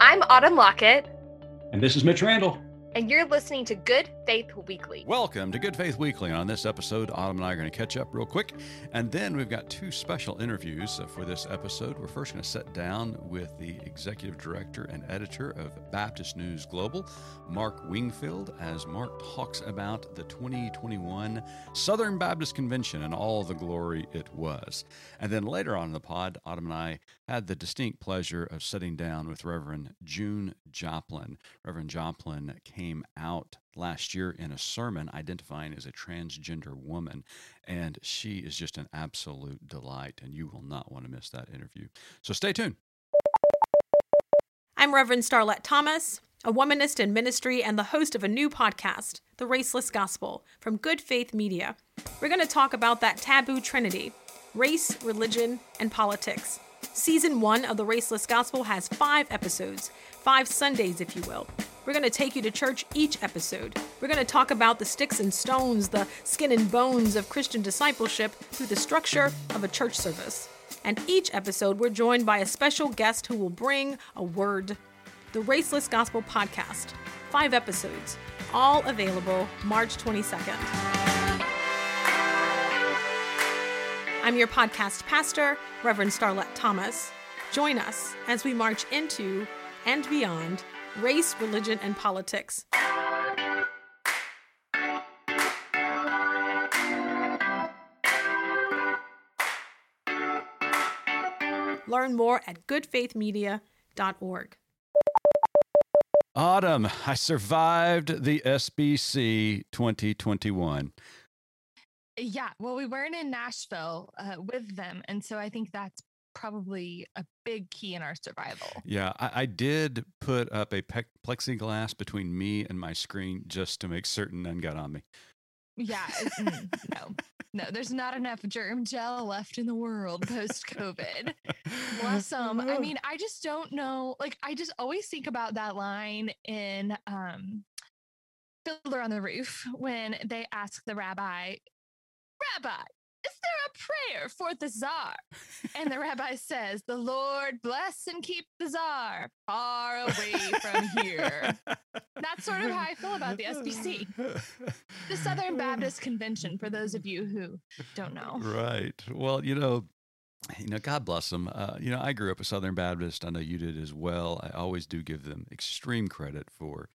I'm Autumn Lockett, And this is Mitch Randall. and you're listening to Good Faith Weekly. Welcome to Good Faith Weekly. On this episode, Autumn and I are going to catch up real quick. And then we've got two special interviews uh, for this episode. We're first going to sit down with the executive director and editor of Baptist News Global, Mark Wingfield, as Mark talks about the 2021 Southern Baptist Convention and all the glory it was. And then later on in the pod, Autumn and I had the distinct pleasure of sitting down with Reverend June Joplin. Reverend Joplin came out last year in a sermon identifying as a transgender woman, and she is just an absolute delight, and you will not want to miss that interview. So stay tuned. I'm Reverend Starlette Thomas, a womanist in ministry and the host of a new podcast, The Raceless Gospel, from Good Faith Media. We're going to talk about that taboo trinity race, religion, and politics. Season one of The Raceless Gospel has five episodes, five Sundays, if you will. We're going to take you to church each episode. We're going to talk about the sticks and stones, the skin and bones of Christian discipleship through the structure of a church service. And each episode, we're joined by a special guest who will bring a word. The Raceless Gospel Podcast. Five episodes, all available March 22nd. I'm your podcast pastor, Reverend Starlette Thomas. Join us as we march into and beyond race, religion, and politics. Learn more at goodfaithmedia.org. Autumn, I survived the SBC 2021. Yeah, well, we weren't in Nashville uh, with them, and so I think that's probably a big key in our survival. Yeah, I, I did put up a pe- plexiglass between me and my screen just to make certain none got on me. Yeah, no, no, there's not enough germ gel left in the world post COVID. Bless them. I mean, I just don't know. Like, I just always think about that line in um, Fiddler on the Roof when they ask the rabbi, Rabbi, is there a prayer for the czar? And the rabbi says, The Lord bless and keep the czar far away from here. That's sort of how I feel about the SBC. The Southern Baptist Convention, for those of you who don't know. Right. Well, you know, you know, God bless them. Uh, you know, I grew up a Southern Baptist. I know you did as well. I always do give them extreme credit for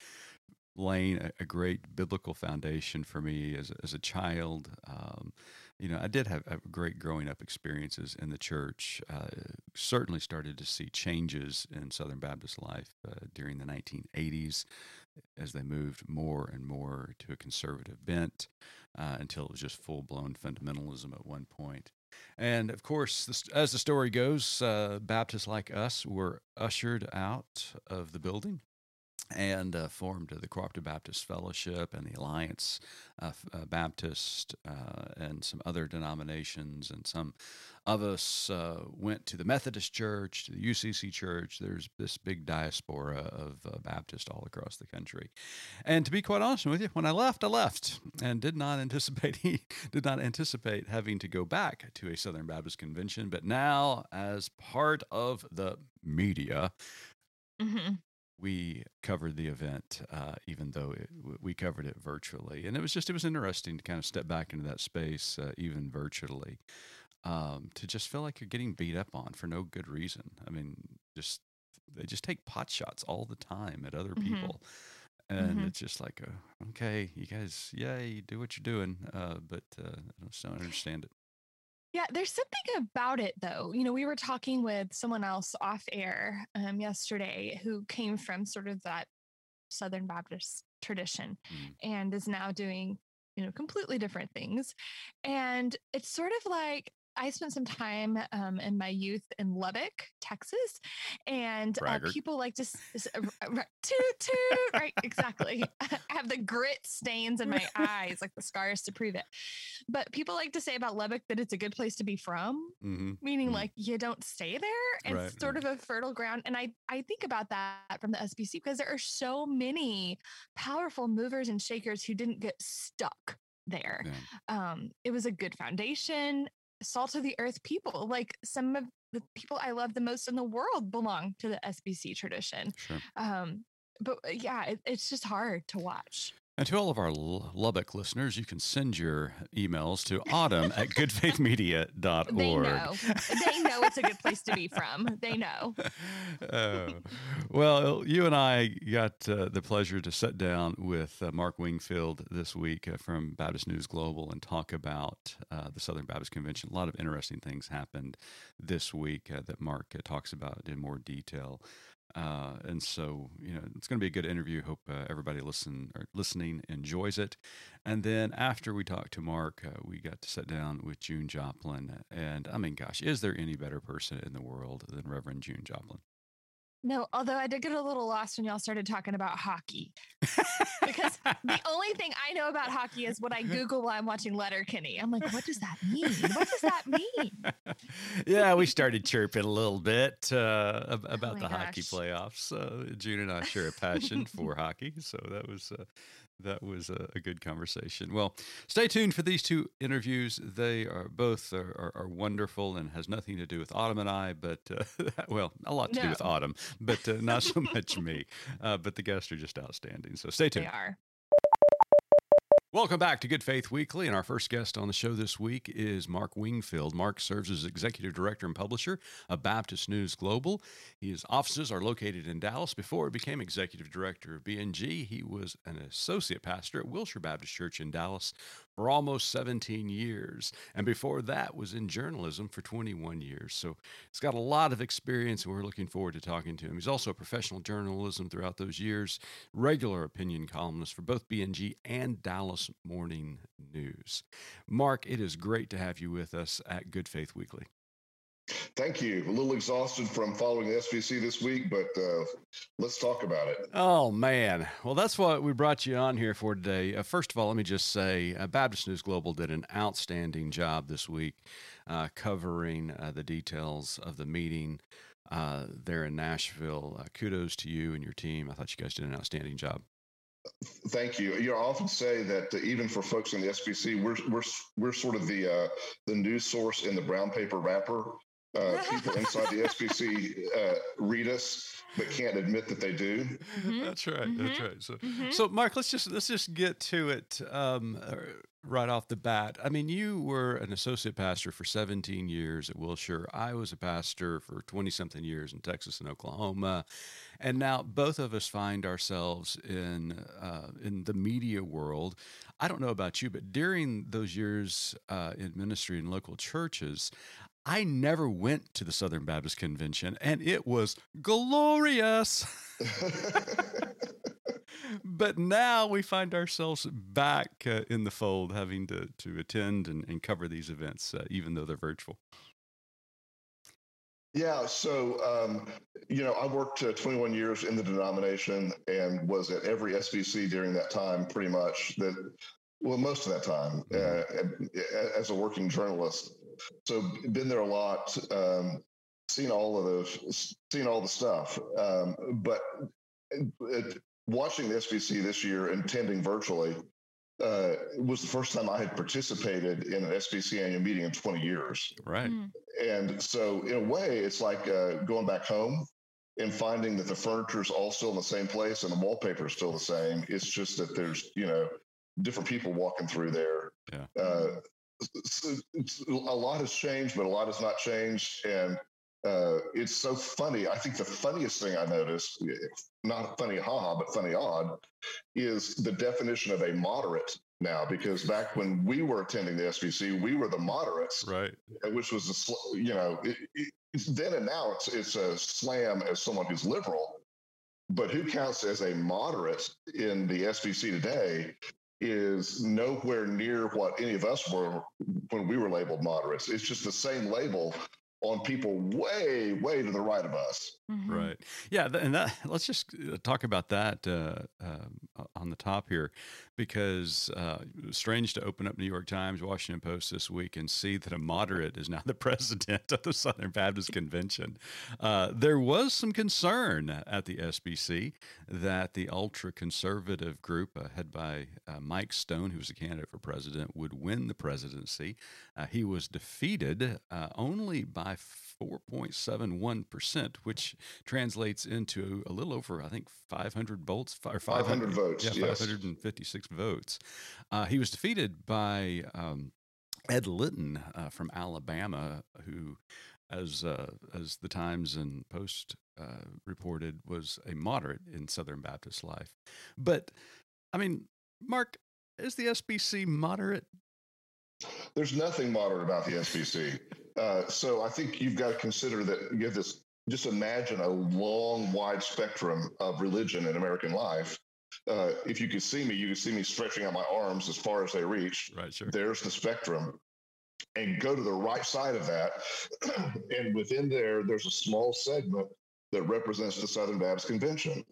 laying a, a great biblical foundation for me as, as a child. Um, you know, I did have, have great growing up experiences in the church. Uh, certainly started to see changes in Southern Baptist life uh, during the 1980s as they moved more and more to a conservative bent uh, until it was just full blown fundamentalism at one point. And of course, as the story goes, uh, Baptists like us were ushered out of the building and uh, formed the Cooperative Baptist Fellowship and the Alliance uh, uh, Baptist uh, and some other denominations. And some of us uh, went to the Methodist Church, to the UCC Church. There's this big diaspora of uh, Baptists all across the country. And to be quite honest with you, when I left, I left and did not anticipate he did not anticipate having to go back to a Southern Baptist convention. But now, as part of the media, hmm we covered the event, uh, even though it, we covered it virtually, and it was just it was interesting to kind of step back into that space, uh, even virtually, um, to just feel like you're getting beat up on for no good reason. I mean, just they just take pot shots all the time at other Mhm. people, and Mhm. it's just like, uh, okay, you guys, yay, do what you're doing, uh, but uh, I just don't understand it. Yeah, there's something about it though. You know, we were talking with someone else off air um, yesterday who came from sort of that Southern Baptist tradition Mm. and is now doing, you know, completely different things. And it's sort of like I spent some time um, in my youth in Lubbock, Texas, and uh, people like to s- s- uh, r- r- toot toot, right? Exactly. I have the grit stains in my eyes, like the scars to prove it. But people like to say about Lubbock that it's a good place to be from, Mm-hmm. meaning Mm. like you don't stay there. It's Right, sort of a fertile ground. And I, I think about that from the SBC because there are so many powerful movers and shakers who didn't get stuck there. Yeah. Um, it was a good foundation. Salt of the earth people. Like some of the people I love the most in the world belong to the SBC tradition. Sure. Um, but uh, yeah, it, it's just hard to watch. And to all of our Lubbock listeners, you can send your emails to autumn at goodfaithmedia.org. They know. they know it's a good place to be from. They know. Oh. well, you and I got uh, the pleasure to sit down with uh, Mark Wingfield this week uh, from Baptist News Global and talk about uh, the Southern Baptist Convention. A lot of interesting things happened this week uh, that Mark uh, talks about in more detail. Uh, and so, you know, it's going to be a good interview. Hope uh, everybody listen or listening enjoys it. And then after we talked to Mark, uh, we got to sit down with June Joplin. And I mean, gosh, is there any better person in the world than Reverend June Joplin? No, although I did get a little lost when y'all started talking about hockey. because the only thing I know about hockey is what I Google while I'm watching Letterkenny. I'm like, what does that mean? What does that mean? yeah, we started chirping a little bit uh, about Oh the hockey playoffs. Uh, June and I share a passion for hockey, so that was uh, that was a, a good conversation. Well, stay tuned for these two interviews. They are both are, are, are wonderful and has nothing to do with Autumn and I, but uh, well, a lot to do with Autumn, but uh, not so much me. Uh, but the guests are just outstanding. So stay tuned. They are. Welcome back to Good Faith Weekly. And our first guest on the show this week is Mark Wingfield. Mark serves as executive director and publisher of Baptist News Global. His offices are located in Dallas. Before he became executive director of BNG, he was an associate pastor at Wilshire Baptist Church in Dallas for almost 17 years. And before that was in journalism for 21 years. So he's got a lot of experience and we're looking forward to talking to him. He's also a professional journalism throughout those years, regular opinion columnist for both BNG and Dallas Morning News. Mark, it is great to have you with us at Good Faith Weekly. Thank you. A little exhausted from following the SBC this week, but uh, let's talk about it. Oh, man. Well, that's what we brought you on here for today. Uh, first of all, let me just say uh, Baptist News Global did an outstanding job this week uh, covering uh, the details of the meeting uh, there in Nashville. Uh, kudos to you and your team. I thought you guys did an outstanding job. Thank you. You know, I often say that uh, even for folks in the SBC, we're we're we're sort of the uh, the news source in the brown paper wrapper. Uh, people inside the SBC uh, read us, but can't admit that they do. Mhm. That's right. That's Mhm. right. So, Mhm. so Mark, let's just let's just get to it um, uh, right off the bat. I mean, you were an associate pastor for 17 years at Wilshire. I was a pastor for 20 something years in Texas and Oklahoma, and now both of us find ourselves in uh, in the media world. I don't know about you, but during those years uh, in ministry in local churches. I never went to the Southern Baptist Convention, and it was glorious. but now we find ourselves back uh, in the fold, having to, to attend and, and cover these events, uh, even though they're virtual. Yeah, so um, you know, I worked uh, 21 years in the denomination and was at every SBC during that time, pretty much. That well, most of that time uh, as a working journalist. So been there a lot, um, seen all of those, seen all the stuff. Um, but uh, watching the SBC this year and attending virtually uh, was the first time I had participated in an SBC annual meeting in 20 years. Right. Mm. And so, in a way, it's like uh, going back home and finding that the furniture is all still in the same place and the wallpaper is still the same. It's just that there's, you know, different people walking through there. Yeah. Uh, s- s- a lot has changed, but a lot has not changed. And uh, it's so funny. I think the funniest thing I noticed, not funny haha, but funny odd, is the definition of a moderate now. Because back when we were attending the SBC, we were the moderates Right. which was a you know it, it, then and now it's it's a slam as someone who's liberal but who counts as a moderate in the SBC today is nowhere near what any of us were when we were labeled moderates it's just the same label on people way, way to the right of us. Mhm. Right. Yeah. And that, let's just uh, talk about that uh, um, on the top here, because uh, it was strange to open up New York Times, Washington Post this week and see that a moderate is now the president of the Southern Baptist Convention. Uh, there was some concern at the SBC that the ultra conservative group, uh, head by uh, Mike Stone, who was a candidate for president, would win the presidency. Uh, he was defeated uh, only by 4.71%, which translates into a little over, I think, 500 votes or 500 votes, Yeah, yes. 556 votes. Uh, he was defeated by um, Ed Litton uh, from Alabama, who, as uh, as the Times and Post uh, reported, was a moderate in Southern Baptist life. But I mean, Mark, is the SBC moderate? There's nothing moderate about the SBC. Uh, so I think you've got to consider that you have this. Just imagine a long, wide spectrum of religion in American life. Uh, if you could see me, you could see me stretching out my arms as far as they reach. Right, sure. There's the spectrum. And go to the right side of that. and within there, there's a small segment that represents the Southern Baptist Convention.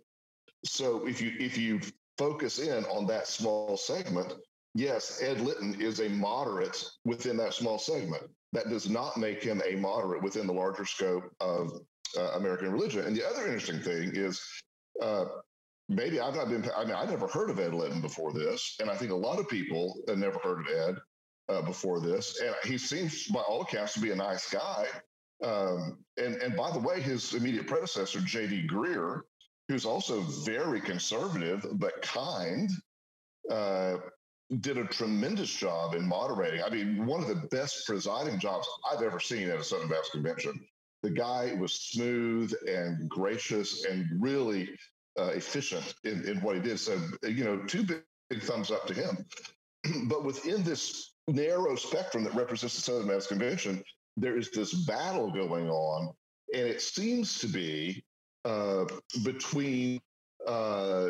So if you if you focus in on that small segment, yes, Ed Litton is a moderate within that small segment. That does not make him a moderate within the larger scope of uh, American religion. And the other interesting thing is, uh, maybe I've not been. I mean, I never heard of Ed Litton before this, and I think a lot of people have never heard of Ed uh, before this. And he seems, by all accounts, to be a nice guy. Um, and and by the way, his immediate predecessor, J.D. Greear, who's also very conservative but kind, uh, did a tremendous job in moderating. I mean, one of the best presiding jobs I've ever seen at a Southern Baptist convention. The guy was smooth and gracious and really uh, efficient in, in what he did. So, you know, two big, big thumbs up to him. but within this narrow spectrum that represents the Southern Baptist Convention, there is this battle going on, and it seems to be uh, between uh,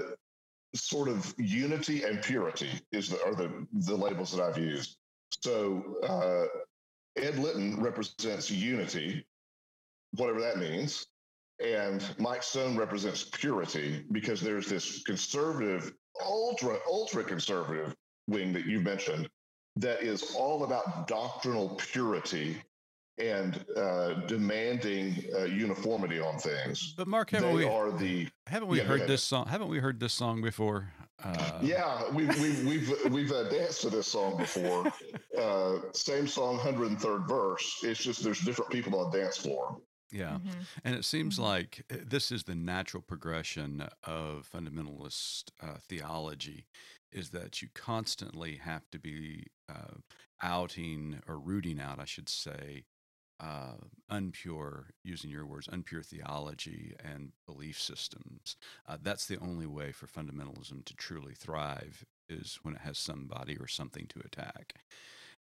sort of unity and purity is the, are the the labels that I've used. So uh, Ed Litton represents unity, whatever that means, and Mike Stone represents purity because there's this conservative, ultra ultra conservative wing that you mentioned that is all about doctrinal purity and uh, demanding uh, uniformity on things. But Mark, haven't They we are the haven't we yeah, heard this song? Haven't we heard this song before? Uh, yeah, we've we've we've we've uh, danced to this song before. Uh, same song, hundred and third verse. It's just there's different people on dance floor. Yeah. Mhm. And it seems Mhm. like uh, this is the natural progression of fundamentalist uh, theology is that you constantly have to be uh, outing or rooting out, I should say, uh, unpure, using your words, unpure theology and belief systems. Uh, that's the only way for fundamentalism to truly thrive is when it has somebody or something to attack.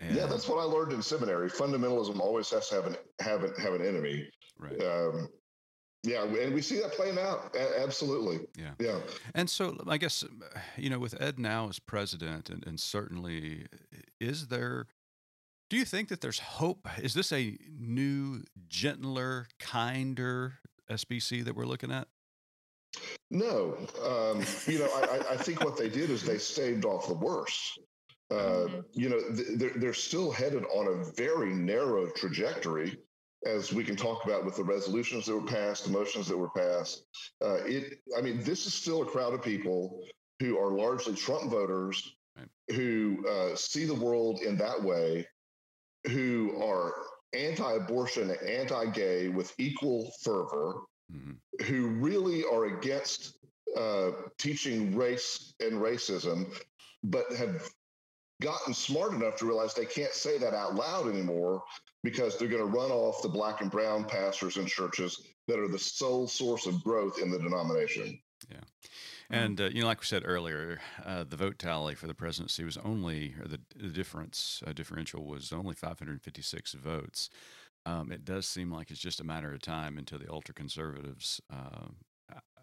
Yeah, that's what I learned in seminary. Fundamentalism always has to have an have an, have an enemy. right. Um, yeah, and we see that playing out. Absolutely. Yeah. Yeah. And so I guess you know with Ed now as president and, and certainly is there do you think that there's hope is this a new gentler kinder SBC that we're looking at No, um, you know, I, I- I think what they did is they staved off the worst. Uh, Mhm. You know, th- they're, they're still headed on a very narrow trajectory, as we can talk about with the resolutions that were passed, the motions that were passed. Uh, it, I mean, this is still a crowd of people who are largely Trump voters, Right. who uh, see the world in that way, who are anti-abortion, and anti-gay with equal fervor Mhm. who really are against uh, teaching race and racism, but have gotten smart enough to realize they can't say that out loud anymore because they're going to run off the black and brown pastors and churches that are the sole source of growth in the denomination. Yeah. And uh, you know like we said earlier uh, the vote tally for the presidency was only or the, the difference uh, differential was only 556 votes um, it does seem like it's just a matter of time until the ultra conservatives uh,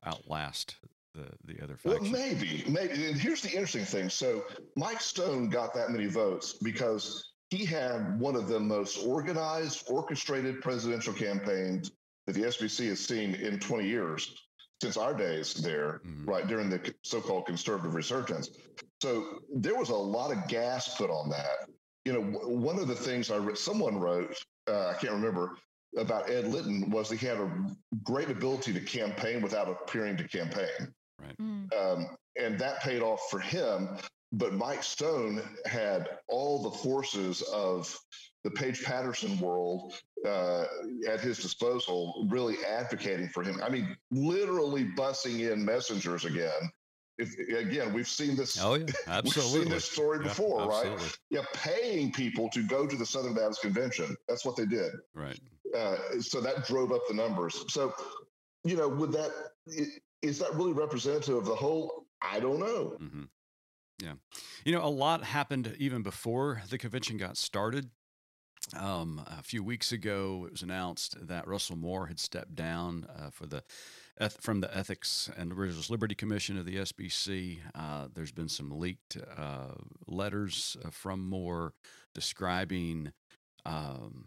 outlast the the other Well, maybe, maybe. And here's the interesting thing. So Mike Stone got that many votes because he had one of the most organized, orchestrated presidential campaigns that the SBC has seen in 20 years since our days there, Mhm. right during the so-called conservative resurgence. So there was a lot of gas put on that. You know, one of the things I re- someone wrote, uh, I can't remember, about Ed Litton was that he had a great ability to campaign without appearing to campaign Mm. um, and that paid off for him. But Mike Stone had all the forces of the Paige Patterson world uh, at his disposal, really advocating for him. I mean, literally bussing in messengers again. If again, we've seen this. Oh yeah, We've seen this story Yeah, before, right? Yeah, paying people to go to the Southern Baptist Convention. That's what they did. Right. Uh, so that drove up the numbers. So, you know, would that i- is that really representative of the whole? I don't know. hmm Yeah. You know, a lot happened even before the convention got started. Um, a few weeks ago, it was announced that Russell Moore had stepped down uh, for the from the Ethics and Religious Liberty Commission of the SBC. Uh, there's been some leaked uh, letters uh, from Moore describing um,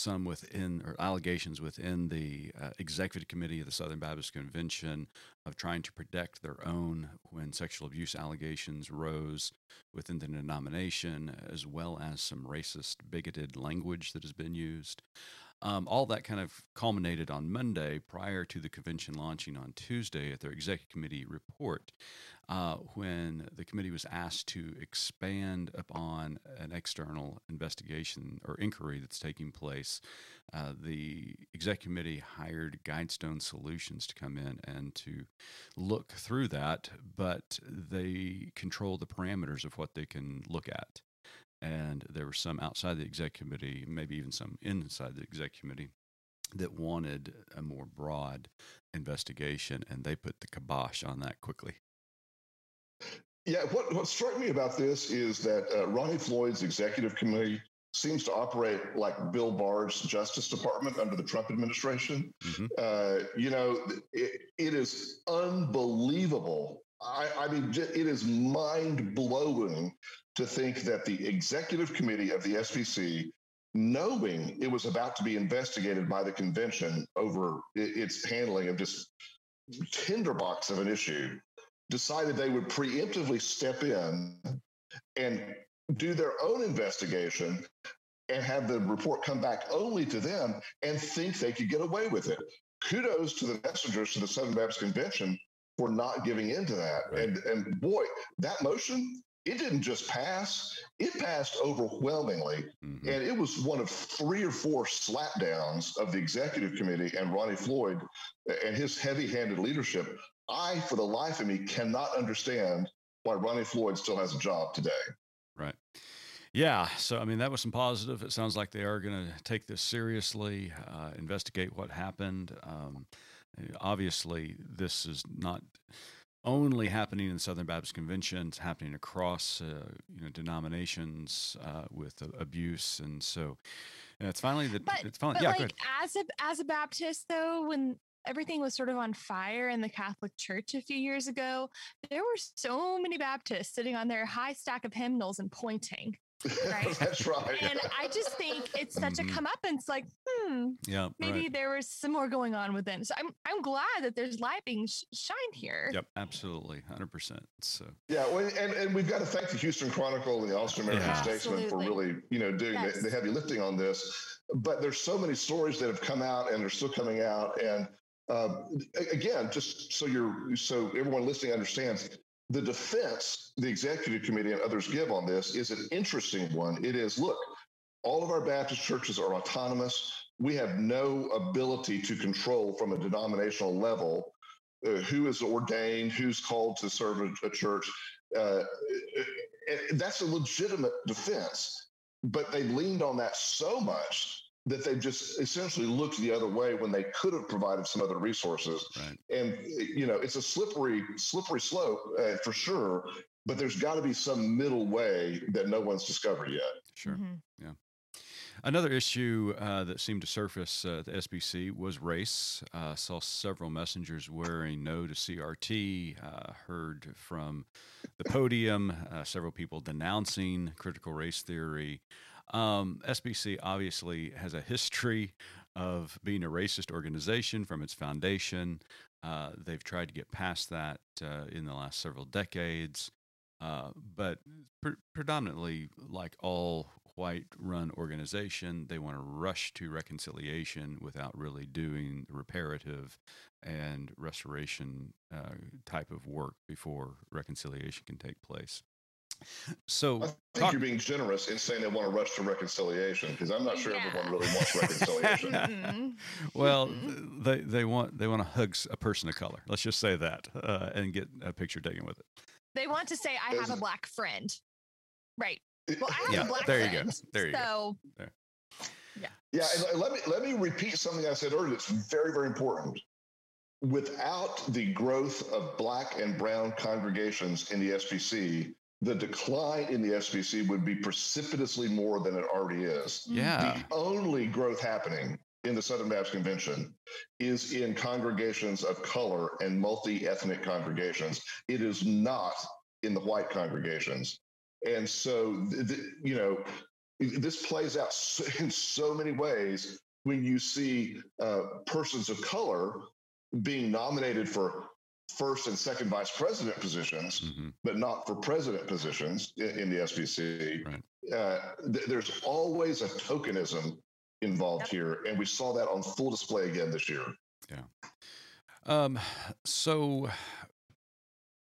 some within or allegations within the uh, executive committee of the Southern Baptist Convention of trying to protect their own when sexual abuse allegations rose within the denomination, as well as some racist, bigoted language that has been used. Um, all that kind of culminated on Monday prior to the convention launching on Tuesday at their executive committee report, uh, when the committee was asked to expand upon an external investigation or inquiry that's taking place. Uh, the executive committee hired Guidestone Solutions to come in and to look through that, but they control the parameters of what they can look at and there were some outside the exec committee, maybe even some inside the exec committee, that wanted a more broad investigation, and they put the kibosh on that quickly. Yeah, what, what struck me about this is that uh, Ronnie Floyd's executive committee seems to operate like Bill Barr's Justice Department under the Trump administration. Mhm. Uh, you know, it, it is unbelievable. I, I mean, it is mind blowing to think that the executive committee of the SBC, knowing it was about to be investigated by the convention over its handling of this tinderbox of an issue, decided they would preemptively step in and do their own investigation and have the report come back only to them and think they could get away with it. Kudos to the messengers to the Southern Baptist Convention for not giving in to that. Right. And and boy, that motion, it didn't just pass, it passed overwhelmingly. Mhm. And it was one of three or four slapdowns of the executive committee and Ronnie Floyd and his heavy handed leadership. I, for the life of me, cannot understand why Ronnie Floyd still has a job today. Right. Yeah. So, I mean, that was some positive. It sounds like they are going to take this seriously, uh, investigate what happened. Um, obviously, this is not only happening in the Southern Baptist Convention; it's happening across, uh, you know, denominations uh, with uh, abuse, and so it's finally the But, it's finally but yeah. like as a as a Baptist though, when everything was sort of on fire in the Catholic Church a few years ago, there were so many Baptists sitting on their high stack of hymnals and pointing. Right. That's right. And I just think it's such Mhm. a comeuppance. Like, hmm, Yeah. maybe right. there was some more going on within. So I'm I'm glad that there's light being sh- shined here. Yep. Absolutely. Hundred percent. So. Yeah, well, and, and we've got to thank the Houston Chronicle and the Austin American Yeah. Statesman for really, you know, doing Yes. the, the heavy lifting on this. But there's so many stories that have come out and they're still coming out. And um, a- again, just so you're so everyone listening understands, the defense the executive committee and others give on this is an interesting one. It is look, all of our Baptist churches are autonomous. We have no ability to control from a denominational level uh, who is ordained, who's called to serve a, a church. Uh, that's a legitimate defense, but they leaned on that so much that they've just essentially looked the other way when they could have provided some other resources. Right. And you know, it's a slippery, slippery slope uh, for sure. But there's got to be some middle way that no one's discovered yet. Sure. Mhm. Another issue uh, that seemed to surface uh, at the SBC was race. Uh, saw several messengers wearing no to CRT. Uh, heard from the podium uh, several people denouncing critical race theory. Um, SBC obviously has a history of being a racist organization from its foundation. Uh, they've tried to get past that uh, in the last several decades, uh, but pre- predominantly, like all white run organization, they want to rush to reconciliation without really doing the reparative and restoration uh, type of work before reconciliation can take place. So, I think talk- you're being generous in saying they want to rush to reconciliation because I'm not sure Yeah. everyone really wants reconciliation. Mhm. well, Mhm. they they want they want to hug a person of color. Let's just say that uh, and get a picture taken with it. They want to say, I have a black friend. Right. Well, I have Yeah, a black there you go. friend. There you go. so, Yeah, and and let me let me repeat something I said earlier. It's very very important. Without the growth of black and brown congregations in the SBC, the decline in the SBC would be precipitously more than it already is. Yeah, The only growth happening in the Southern Baptist Convention is in congregations of color and multi ethnic congregations. It is not in the white congregations. And so, th- th- you know, this plays out so, in so many ways when you see uh, persons of color being nominated for first and second vice president positions hmm but not for president positions in, in the SBC. Right. Uh, th- there's always a tokenism involved here, and we saw that on full display again this year. Yeah. Um, so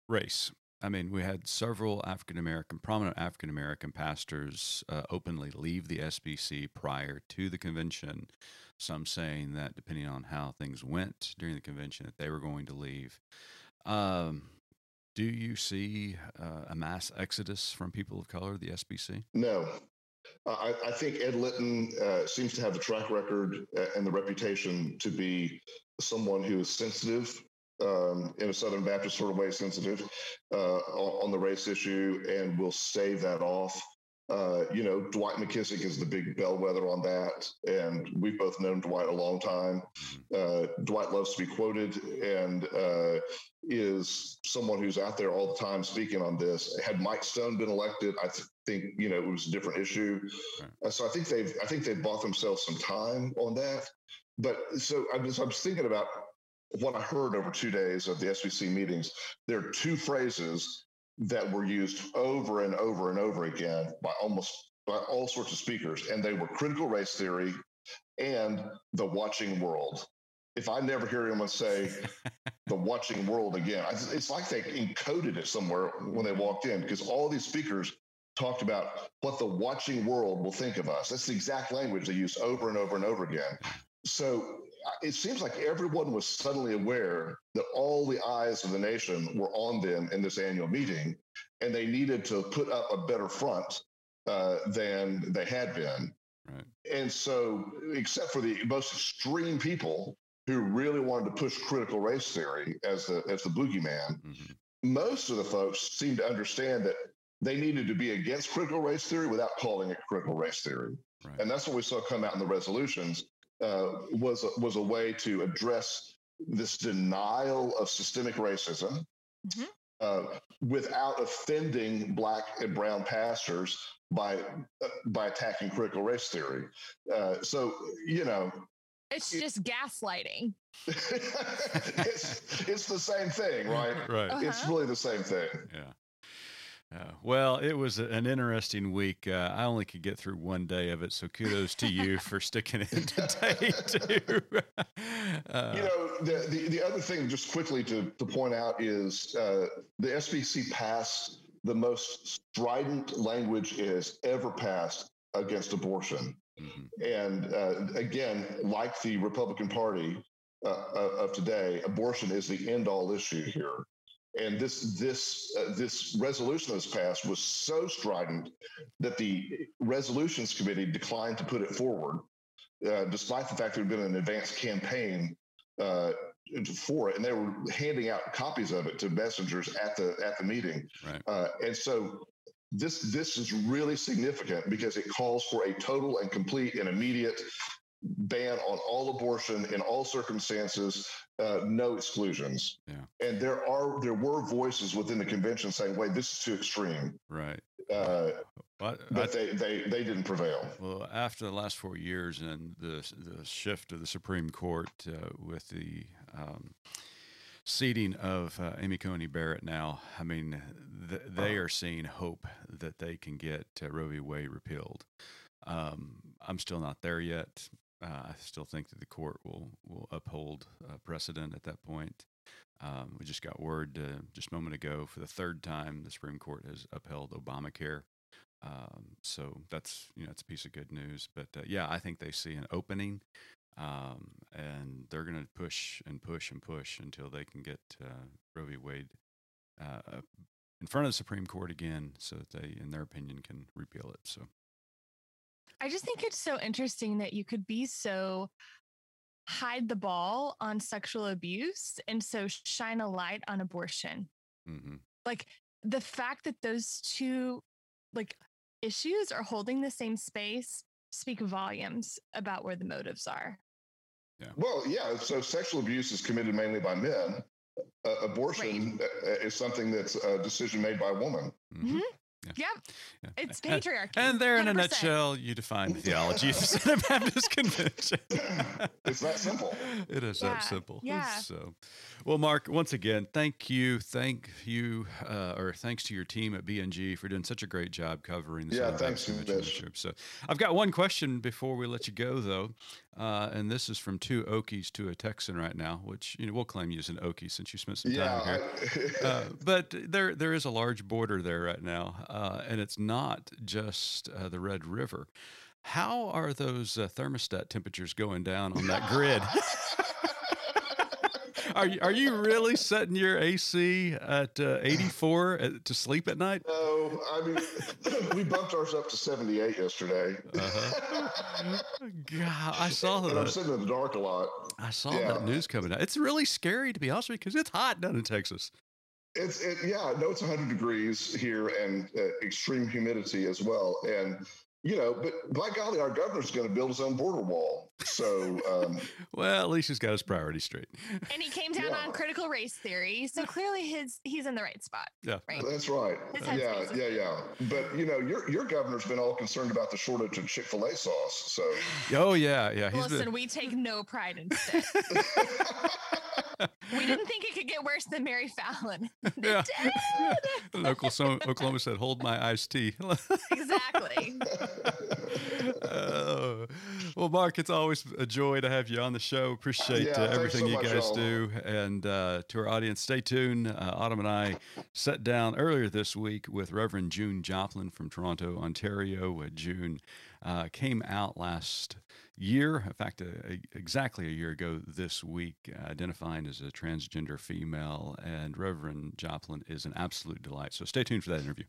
race. I mean, we had several African American, prominent African American pastors uh, openly leave the SBC prior to the convention. Some saying that depending on how things went during the convention, that they were going to leave. Um, do you see uh, a mass exodus from people of color, the SBC? No, I, I think Ed Litton uh, seems to have the track record uh, and the reputation to be someone who is sensitive. Um, in a Southern Baptist sort of way, sensitive uh, on, the race issue, and will stave that off. Uh, you know, Dwight McKissic is the big bellwether on that, and we've both known Dwight a long time. Uh, Dwight loves to be quoted and uh, is someone who's out there all the time speaking on this. Had Mike Stone been elected, I th- think you know it was a different issue. Right. Uh, so I think they've I think they've bought themselves some time on that. But so I was I was thinking about what I heard over two days of the SBC meetings. There are two phrases that were used over and over and over again by almost by all sorts of speakers, and they were critical race theory and the watching world. If I never hear anyone say the watching world again, it's like they encoded it somewhere when they walked in because all these speakers talked about what the watching world will think of us. That's the exact language they use over and over and over again. So uh, it seems like everyone was suddenly aware that all the eyes of the nation were on them in this annual meeting, and they needed to put up a better front uh, than they had been. Right. And so, except for the most extreme people who really wanted to push critical race theory as the as the boogeyman, Mhm. most of the folks seemed to understand that they needed to be against critical race theory without calling it critical race theory. Right. And that's what we saw come out in the resolutions uh, was was a way to address this denial of systemic racism Mhm. uh, without offending black and brown pastors by uh, by attacking critical race theory. Uh, so you know, it's just gaslighting. it's it's the same thing, right? Right. It's Uh-huh. really the same thing. Yeah. Yeah. Well, it was an interesting week. Uh, I only could get through one day of it, so kudos to you for sticking it into day two. uh, You know, the, the, the other thing, just quickly to, to point out, is uh, the SBC passed the most strident language it has ever passed against abortion. mhm, And uh, again, like the Republican Party uh, of today, abortion is the end all issue here. And this this uh, this resolution that was passed was so strident that the resolutions committee declined to put it forward, uh, despite the fact there had been an advanced campaign uh, for it, and they were handing out copies of it to messengers at the at the meeting. Right. Uh, and so this this is really significant because it calls for a total and complete and immediate ban on all abortion in all circumstances, uh, no exclusions. Yeah. And there are there were voices within the convention saying, "Wait, this is too extreme." right. Uh, Well, I- but they, they they didn't prevail. Well, after the last four years and the the shift of the Supreme Court uh, with the um, seating of uh, Amy Coney Barrett now, I mean, th- they are seeing hope that they can get uh, Roe v. Wade repealed. Um, I'm still not there yet. Uh, I still think that the court will will uphold uh, precedent at that point. Um, we just got word uh, just a moment ago for the third time the Supreme Court has upheld Obamacare. Um, so that's you know it's a piece of good news. But uh, yeah, I think they see an opening, um, and they're going to push and push and push until they can get uh, Roe v. Wade uh, in front of the Supreme Court again, so that they, in their opinion, can repeal it. So I just think it's so interesting that you could be so hide the ball on sexual abuse and so shine a light on abortion. hmm Like the fact that those two like issues are holding the same space speak volumes about where the motives are. Well, yeah. So sexual abuse is committed mainly by men. Uh, abortion uh, is something that's a decision made by a woman. Hmm Yep. Yeah. It's And- patriarchy. And there, in a nutshell, you define the theology of the Southern Baptist Convention. It's that simple. It is Yeah, that simple. yeah. So, well, Mark, once again, thank you, thank you, uh, or thanks to your team at BNG for doing such a great job covering the Yeah, Southern thanks, Baptist Convention Mitch. this. So, I've got one question before we let you go, though, uh, and this is from two Okies to a Texan right now, which you know we'll claim you as an Okie since you spent some time here. Yeah. Uh, but there there is a large border there right now, uh, and it's not just uh, the Red River. How are those uh, thermostat temperatures going down on that grid? are you, are you really setting your AC at uh, 84 at, to sleep at night? no, I mean, we bumped ours up to 78 yesterday. Uh-huh. God, I saw and I'm sitting in the dark a lot. I saw Yeah. that news coming out. It's really scary to be honest with you because it's hot down in Texas. It's it, yeah, no, it's 100 degrees here and uh, extreme humidity as well. And you know, but by golly, our governor's going to build his own border wall. So um, Well, at least he's got his priorities straight. and he came down Yeah. on critical race theory. So clearly his he's in the right spot. Yeah. Right. that's right. Yeah, yeah, yeah. But you know, your your governor's been all concerned about the shortage of Chick Fil A sauce. So Oh yeah, yeah. He's Listen, been, we take no pride in spit. we didn't think it could get worse than Mary Fallin. They Yeah. did. And Oklahoma, Oklahoma said, "Hold my iced tea." Exactly. Oh. well, Mark, it's always a joy to have you on the show. Appreciate Yeah, uh, everything so you much, guys y'all. do. And uh, to our audience, stay tuned. Uh, Autumn and I sat down earlier this week with Reverend June Joplin from Toronto, Ontario. Uh, June uh, came out last year, in fact, uh, a- exactly a year ago this week, uh, identifying as a transgender female. And Reverend Joplin is an absolute delight. So stay tuned for that interview.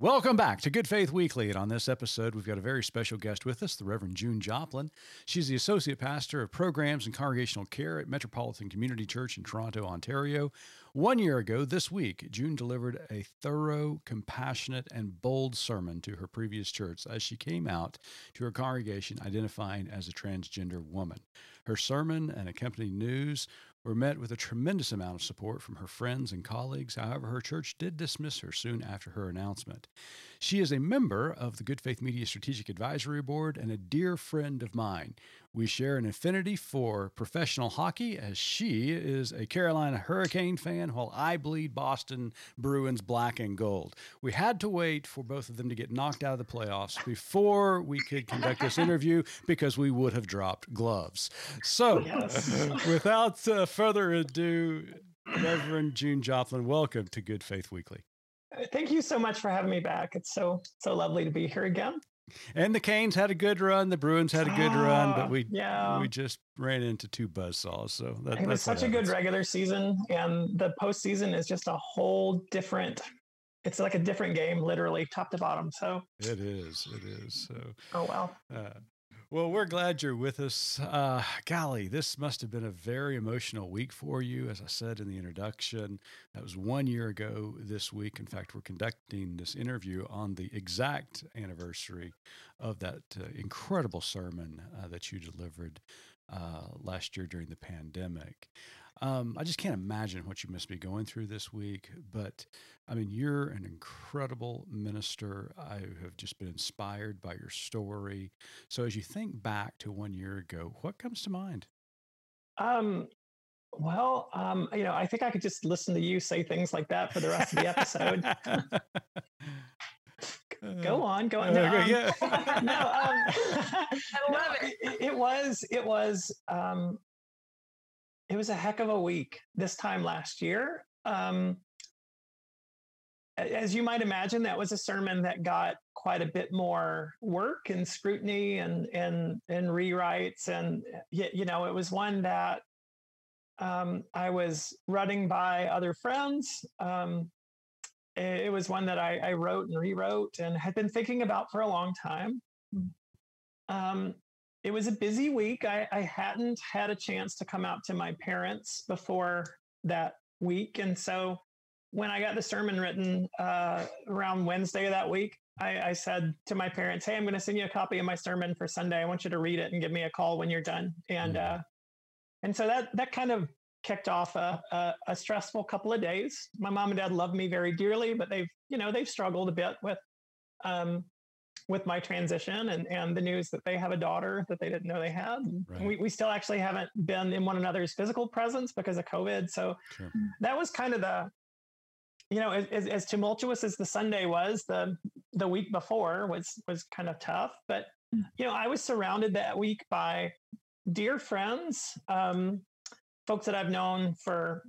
Welcome back to Good Faith Weekly. And on this episode, we've got a very special guest with us, the Reverend June Joplin. She's the Associate Pastor of Programs and Congregational Care at Metropolitan Community Church in Toronto, Ontario. One year ago this week, June delivered a thorough, compassionate, and bold sermon to her previous church as she came out to her congregation identifying as a transgender woman. Her sermon and accompanying news were met with a tremendous amount of support from her friends and colleagues. However, her church did dismiss her soon after her announcement. She is a member of the Good Faith Media Strategic Advisory Board and a dear friend of mine. We share an affinity for professional hockey as she is a Carolina Hurricane fan while I bleed Boston Bruins black and gold. We had to wait for both of them to get knocked out of the playoffs before we could conduct this interview because we would have dropped gloves. So, without uh, further ado, Reverend June Joplin, welcome to Good Faith Weekly. Thank you so much for having me back. It's so so lovely to be here again. And the Canes had a good run. The Bruins had a good run, but Ah, we yeah. we just ran into two buzzsaws. So that, it was that's such a good regular season, and the postseason is just a whole different. It's like a different game, literally top to bottom. So, It is. It is. So, oh well. uh, well, we're glad you're with us. Uh, golly, this must have been a very emotional week for you. As I said in the introduction, that was one year ago this week. In fact, we're conducting this interview on the exact anniversary of that uh, incredible sermon uh, that you delivered uh, last year during the pandemic. Um, I just can't imagine what you must be going through this week. But I mean, you're an incredible minister. I have just been inspired by your story. So as you think back to one year ago, what comes to mind? Um, well, um, you know, I think I could just listen to you say things like that for the rest of the episode. go on, go on. No, um, yeah. no, um, I love no, it. it. It was, it was, um, it was a heck of a week this time last year. Um, as you might imagine, that was a sermon that got quite a bit more work and scrutiny and and and rewrites, and you know, it was one that um, I was running by other friends. Um, it was one that I, I, wrote and rewrote and had been thinking about for a long time. Um, it was a busy week. I, I, hadn't had a chance to come out to my parents before that week. And so when I got the sermon written uh, around Wednesday of that week, I, I, said to my parents, Hey, I'm going to send you a copy of my sermon for Sunday. I want you to read it and give me a call when you're done. And, mm-hmm. uh, and so that, that kind of kicked off a, a, a, stressful couple of days. My mom and dad love me very dearly, but they've, you know, they've struggled a bit with, um, with my transition and, and the news that they have a daughter that they didn't know they had. Right. We, we still actually haven't been in one another's physical presence because of COVID. So sure. that was kind of the, you know, as, as tumultuous as the Sunday was, the the week before was was kind of tough. But you know, I was surrounded that week by dear friends, um, folks that I've known for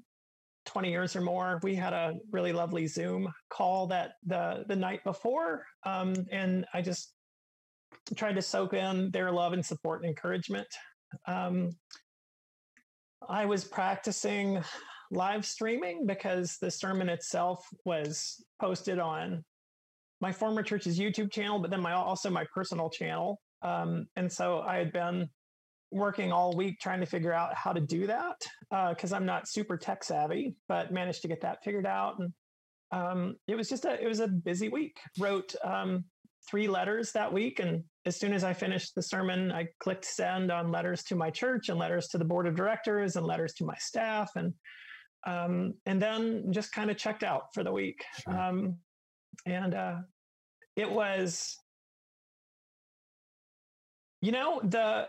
20 years or more. We had a really lovely Zoom call that the the night before, um, and I just tried to soak in their love and support and encouragement. Um, I was practicing live streaming because the sermon itself was posted on my former church's YouTube channel, but then my also my personal channel. Um, and so I had been working all week trying to figure out how to do that because uh, I'm not super tech savvy, but managed to get that figured out. And um, it was just a it was a busy week. Wrote um, three letters that week, and as soon as I finished the sermon, I clicked send on letters to my church and letters to the board of directors and letters to my staff, and um, and then just kind of checked out for the week. Sure. Um, and uh, it was, you know, the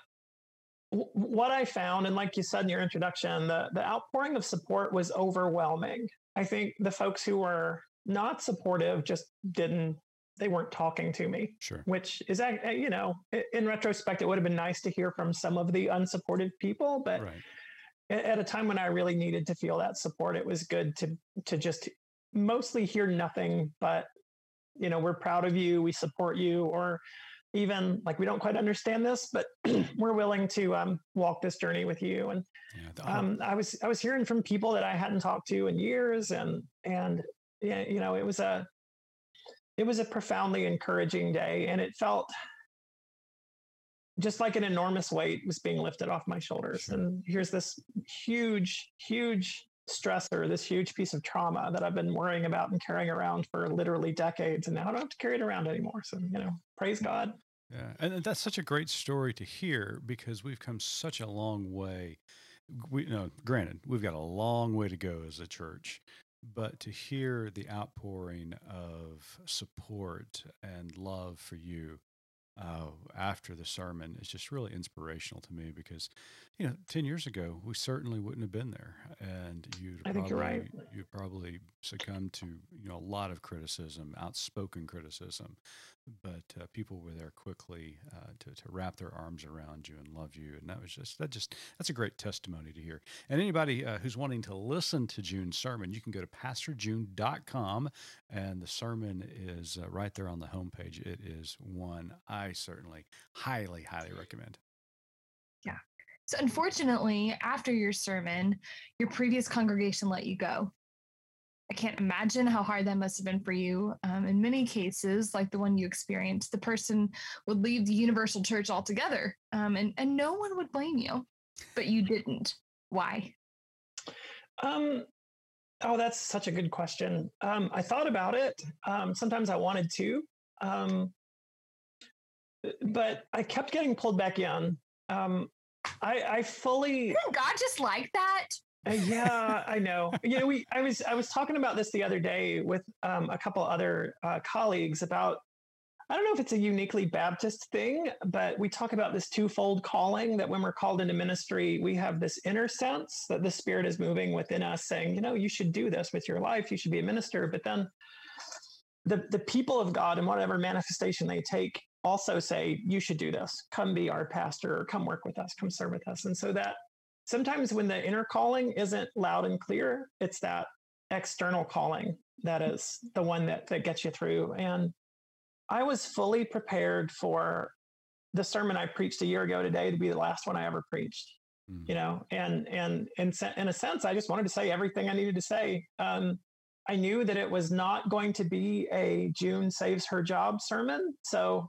what I found, and like you said in your introduction, the, the outpouring of support was overwhelming. I think the folks who were not supportive just didn't, they weren't talking to me. Sure. Which is, eh, you know, in retrospect, it would have been nice to hear from some of the unsupported people, but right. at a time when I really needed to feel that support, it was good to to just mostly hear nothing but, you know, we're proud of you, we support you, or even like we don't quite understand this, but we're willing to um, walk this journey with you. And yeah, um, I was I was hearing from people that I hadn't talked to in years, and and yeah, you know, it was a it was a profoundly encouraging day, and it felt just like an enormous weight was being lifted off my shoulders. Sure. And here's this huge, huge stressor, this huge piece of trauma that I've been worrying about and carrying around for literally decades. And now I don't have to carry it around anymore. So, you know, praise God. Yeah, and that's such a great story to hear because we've come such a long way. We you know, granted, we've got a long way to go as a church, but to hear the outpouring of support and love for you uh, after the sermon is just really inspirational to me because, you know, 10 years ago, we certainly wouldn't have been there. And you'd I probably, right. you'd probably succumb to, you know, a lot of criticism, outspoken criticism but uh, people were there quickly uh, to, to wrap their arms around you and love you and that was just that just that's a great testimony to hear. And anybody uh, who's wanting to listen to june's sermon you can go to pastorjune.com and the sermon is uh, right there on the homepage. It is one i certainly highly highly recommend. Yeah. So unfortunately after your sermon your previous congregation let you go I can't imagine how hard that must have been for you. Um, in many cases, like the one you experienced, the person would leave the universal church altogether, um, and and no one would blame you, but you didn't. Why? Um, oh, that's such a good question. Um, I thought about it. Um, sometimes I wanted to, um, but I kept getting pulled back in. Um, I, I fully. Isn't God just like that? Uh, yeah, I know. You know, we I was I was talking about this the other day with um, a couple other uh, colleagues about I don't know if it's a uniquely Baptist thing, but we talk about this twofold calling that when we're called into ministry, we have this inner sense that the Spirit is moving within us, saying, you know, you should do this with your life, you should be a minister. But then the, the people of God and whatever manifestation they take also say, you should do this, come be our pastor, or come work with us, come serve with us. And so that sometimes when the inner calling isn't loud and clear, it's that external calling that is the one that, that gets you through. And I was fully prepared for the sermon I preached a year ago today to be the last one I ever preached. Mm. You know, and and and in a sense, I just wanted to say everything I needed to say. Um, I knew that it was not going to be a June saves her job sermon, so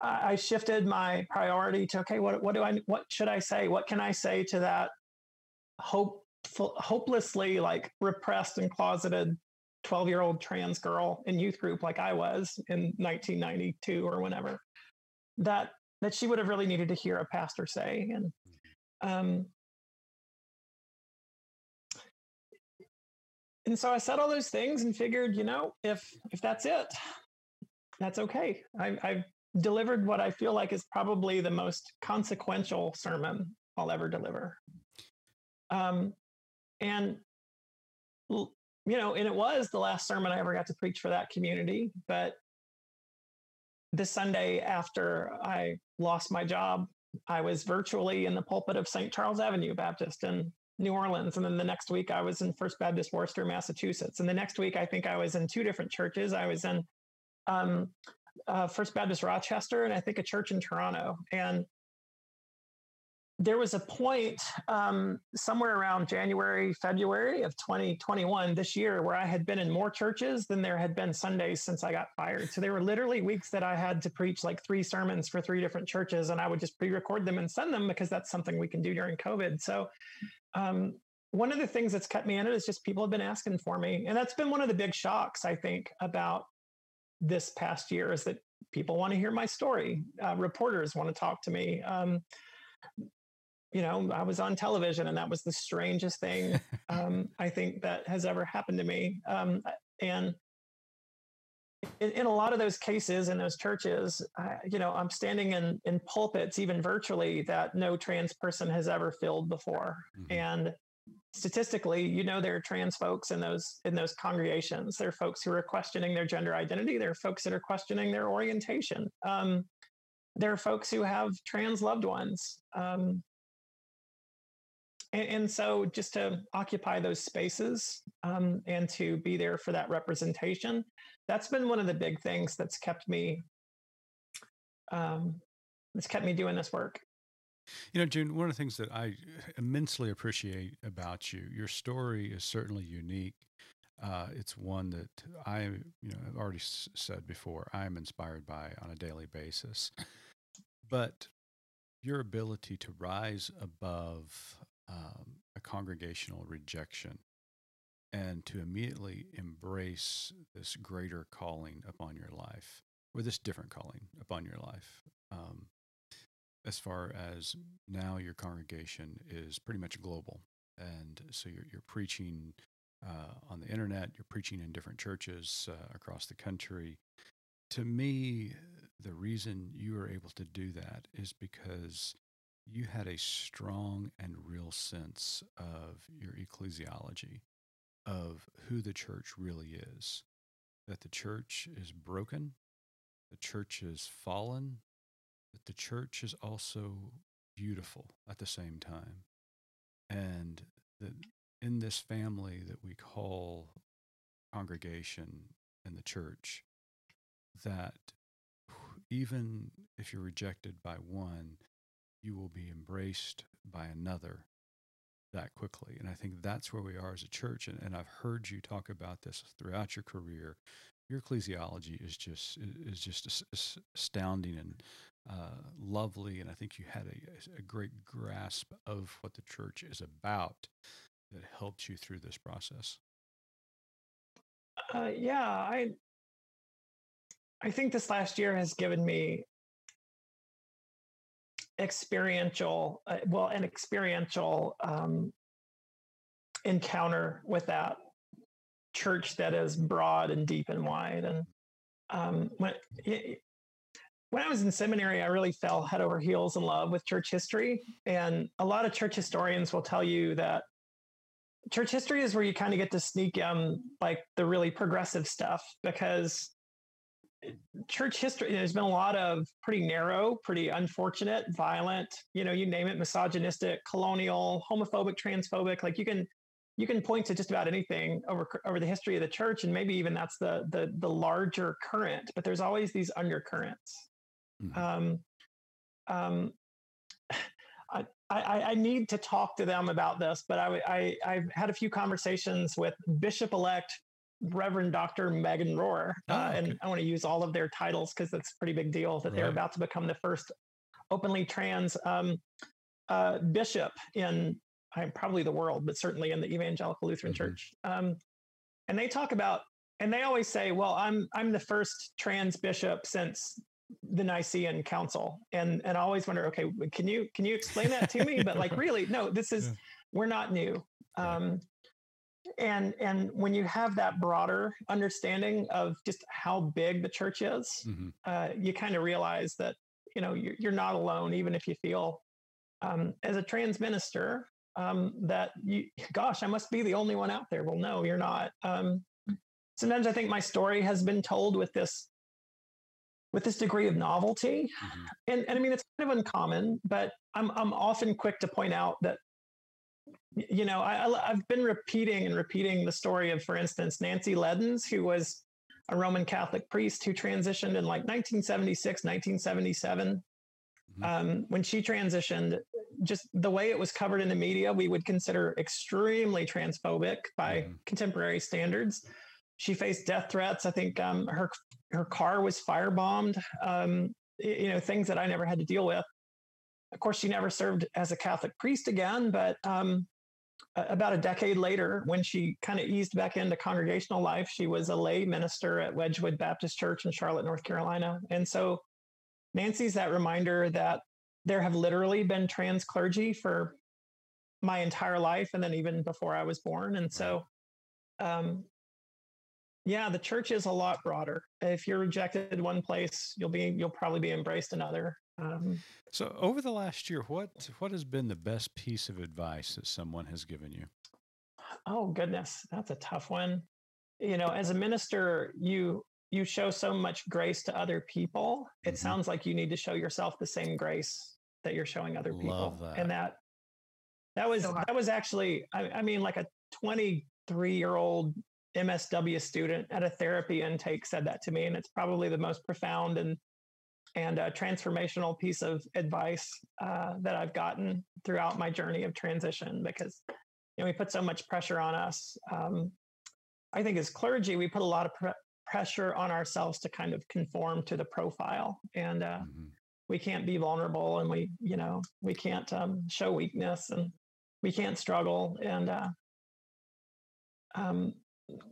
I shifted my priority to okay, what what do I what should I say? What can I say to that hope hopelessly like repressed and closeted 12 year old trans girl in youth group like I was in 1992 or whenever that that she would have really needed to hear a pastor say and um and so I said all those things and figured you know if if that's it that's okay I, I've delivered what I feel like is probably the most consequential sermon I'll ever deliver um and you know, and it was the last sermon I ever got to preach for that community. But this Sunday after I lost my job, I was virtually in the pulpit of St. Charles Avenue Baptist in New Orleans. And then the next week I was in First Baptist Worcester, Massachusetts. And the next week I think I was in two different churches. I was in um, uh, First Baptist Rochester and I think a church in Toronto. And there was a point um, somewhere around January, February of 2021 this year where I had been in more churches than there had been Sundays since I got fired. So there were literally weeks that I had to preach like three sermons for three different churches, and I would just pre record them and send them because that's something we can do during COVID. So um, one of the things that's kept me in it is just people have been asking for me. And that's been one of the big shocks, I think, about this past year is that people want to hear my story. Uh, reporters want to talk to me. Um, you know, I was on television and that was the strangest thing um, I think that has ever happened to me. Um, and in, in, a lot of those cases in those churches, uh, you know, I'm standing in, in pulpits, even virtually, that no trans person has ever filled before. Mm-hmm. And statistically, you know, there are trans folks in those in those congregations. There are folks who are questioning their gender identity. There are folks that are questioning their orientation. Um, there are folks who have trans loved ones. Um, and, and so just to occupy those spaces um, and to be there for that representation, that's been one of the big things that's kept me um, that's kept me doing this work. You know, June, one of the things that I immensely appreciate about you, your story is certainly unique. Uh, it's one that I, you know, I've already s- said before, I am inspired by on a daily basis. But your ability to rise above um, a congregational rejection and to immediately embrace this greater calling upon your life or this different calling upon your life. Um, as far as now, your congregation is pretty much global. And so you're, you're preaching uh, on the internet, you're preaching in different churches uh, across the country. To me, the reason you were able to do that is because you had a strong and real sense of your ecclesiology, of who the church really is, that the church is broken, the church is fallen, that the church is also beautiful at the same time. And that in this family that we call congregation and the church, that even if you're rejected by one, you will be embraced by another that quickly. And I think that's where we are as a church. And, and I've heard you talk about this throughout your career. Your ecclesiology is just is just astounding and uh, lovely, and I think you had a, a great grasp of what the church is about that helped you through this process. Uh, yeah, I I think this last year has given me experiential, uh, well, an experiential um, encounter with that church that is broad and deep and wide. And um, when when I was in seminary, I really fell head over heels in love with church history. And a lot of church historians will tell you that church history is where you kind of get to sneak in like the really progressive stuff because church history there's been a lot of pretty narrow pretty unfortunate violent you know you name it misogynistic colonial homophobic transphobic like you can you can point to just about anything over over the history of the church and maybe even that's the the the larger current but there's always these undercurrents mm-hmm. um um I, I, I need to talk to them about this, but I, I, I've had a few conversations with Bishop elect Reverend Dr. Megan Rohrer. Oh, uh, okay. And I want to use all of their titles because it's a pretty big deal that right. they're about to become the first openly trans um, uh, bishop in uh, probably the world, but certainly in the Evangelical Lutheran mm-hmm. Church. Um, and they talk about, and they always say, "Well, I'm I'm the first trans bishop since the Nicene Council," and and I always wonder, okay, can you can you explain that to me? But like, really, no, this is yeah. we're not new. Um, and and when you have that broader understanding of just how big the church is mm-hmm. uh, you kind of realize that you know you're, you're not alone even if you feel um, as a trans minister um, that you gosh i must be the only one out there well no you're not um, sometimes i think my story has been told with this with this degree of novelty mm-hmm. and, and i mean it's kind of uncommon but I'm, I'm often quick to point out that you know, I, have been repeating and repeating the story of, for instance, Nancy Ledins, who was a Roman Catholic priest who transitioned in like 1976, 1977. Mm-hmm. Um, when she transitioned, just the way it was covered in the media, we would consider extremely transphobic by mm-hmm. contemporary standards. She faced death threats. I think um, her her car was firebombed. Um, you know, things that I never had to deal with. Of course, she never served as a Catholic priest again, but um, about a decade later, when she kind of eased back into congregational life, she was a lay minister at Wedgewood Baptist Church in Charlotte, North Carolina. And so Nancy's that reminder that there have literally been trans clergy for my entire life and then even before I was born. And so, um, yeah, the church is a lot broader. If you're rejected one place, you'll be you'll probably be embraced another. Um, so, over the last year, what what has been the best piece of advice that someone has given you? Oh goodness, that's a tough one. You know, as a minister, you you show so much grace to other people. It mm-hmm. sounds like you need to show yourself the same grace that you're showing other people, that. and that that was that was actually, I, I mean, like a 23 year old MSW student at a therapy intake said that to me, and it's probably the most profound and and a transformational piece of advice uh, that I've gotten throughout my journey of transition because you know we put so much pressure on us. Um, I think as clergy, we put a lot of pre- pressure on ourselves to kind of conform to the profile, and uh, mm-hmm. we can't be vulnerable, and we you know we can't um, show weakness, and we can't struggle, and uh, um,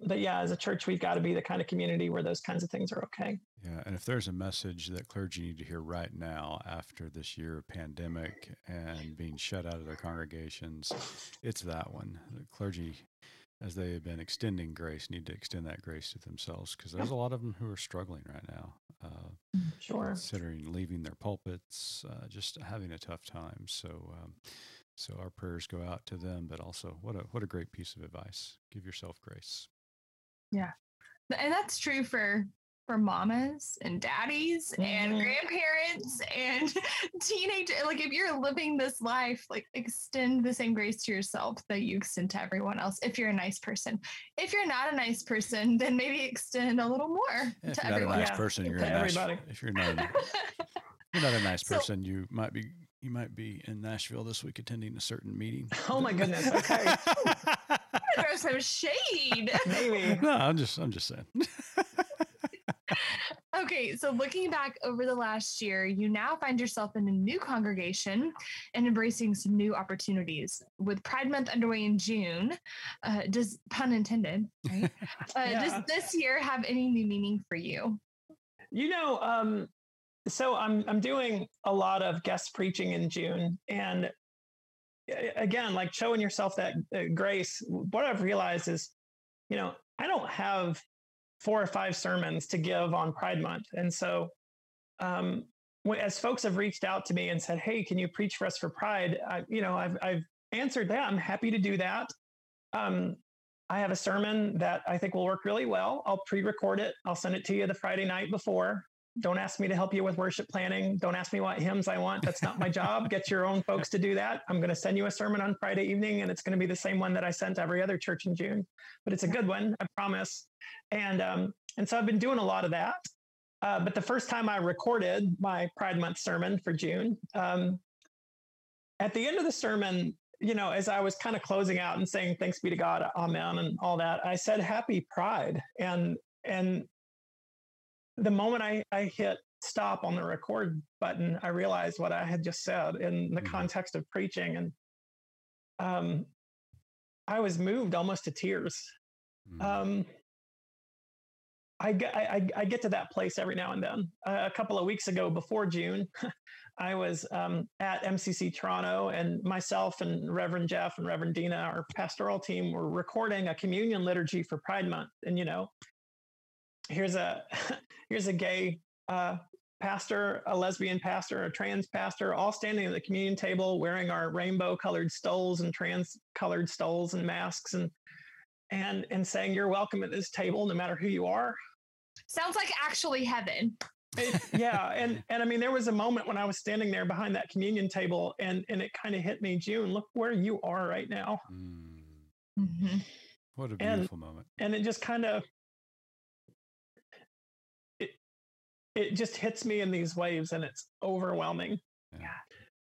but yeah, as a church, we've got to be the kind of community where those kinds of things are okay. Yeah, and if there's a message that clergy need to hear right now after this year of pandemic and being shut out of their congregations, it's that one. The clergy, as they have been extending grace, need to extend that grace to themselves because there's a lot of them who are struggling right now. Uh, sure. Considering leaving their pulpits, uh, just having a tough time. So, um, so our prayers go out to them, but also what a what a great piece of advice. Give yourself grace. Yeah. And that's true for for mamas and daddies mm-hmm. and grandparents and teenage like if you're living this life like extend the same grace to yourself that you extend to everyone else if you're a nice person if you're not a nice person then maybe extend a little more yeah, to if you're everyone not a nice yeah. person you're a nice, if you're not a, you're not a nice person so, you might be you might be in Nashville this week attending a certain meeting. Oh my goodness. Okay. Throw some shade. Maybe. No, I'm just I'm just saying. okay, so looking back over the last year, you now find yourself in a new congregation and embracing some new opportunities. With Pride Month underway in June, uh, does pun intended, right? Uh, yeah. Does this year have any new meaning for you? You know, um, so I'm I'm doing a lot of guest preaching in June, and again, like showing yourself that uh, grace, what I've realized is, you know, I don't have four or five sermons to give on Pride Month. And so, um, as folks have reached out to me and said, "Hey, can you preach for us for Pride?" I, you know, I've I've answered that. I'm happy to do that. Um, I have a sermon that I think will work really well. I'll pre-record it. I'll send it to you the Friday night before. Don't ask me to help you with worship planning. Don't ask me what hymns I want. That's not my job. Get your own folks to do that. I'm going to send you a sermon on Friday evening, and it's going to be the same one that I sent every other church in June. But it's a good one, I promise. And um, and so I've been doing a lot of that. Uh, but the first time I recorded my Pride Month sermon for June, um, at the end of the sermon, you know, as I was kind of closing out and saying thanks be to God, amen, and all that, I said happy pride. And and the moment I, I hit stop on the record button, I realized what I had just said in the mm-hmm. context of preaching. And um, I was moved almost to tears. Mm-hmm. Um, I get, I, I, get to that place every now and then. Uh, a couple of weeks ago, before June, I was um, at MCC Toronto, and myself and Reverend Jeff and Reverend Dina, our pastoral team, were recording a communion liturgy for Pride Month. And you know, here's a here's a gay uh, pastor, a lesbian pastor, a trans pastor, all standing at the communion table wearing our rainbow colored stoles and trans colored stoles and masks and and and saying you're welcome at this table no matter who you are. Sounds like actually heaven. It, yeah, and and I mean there was a moment when I was standing there behind that communion table and and it kind of hit me, June, look where you are right now. Mm. Mm-hmm. What a beautiful and, moment. And it just kind of it just hits me in these waves and it's overwhelming. Yeah.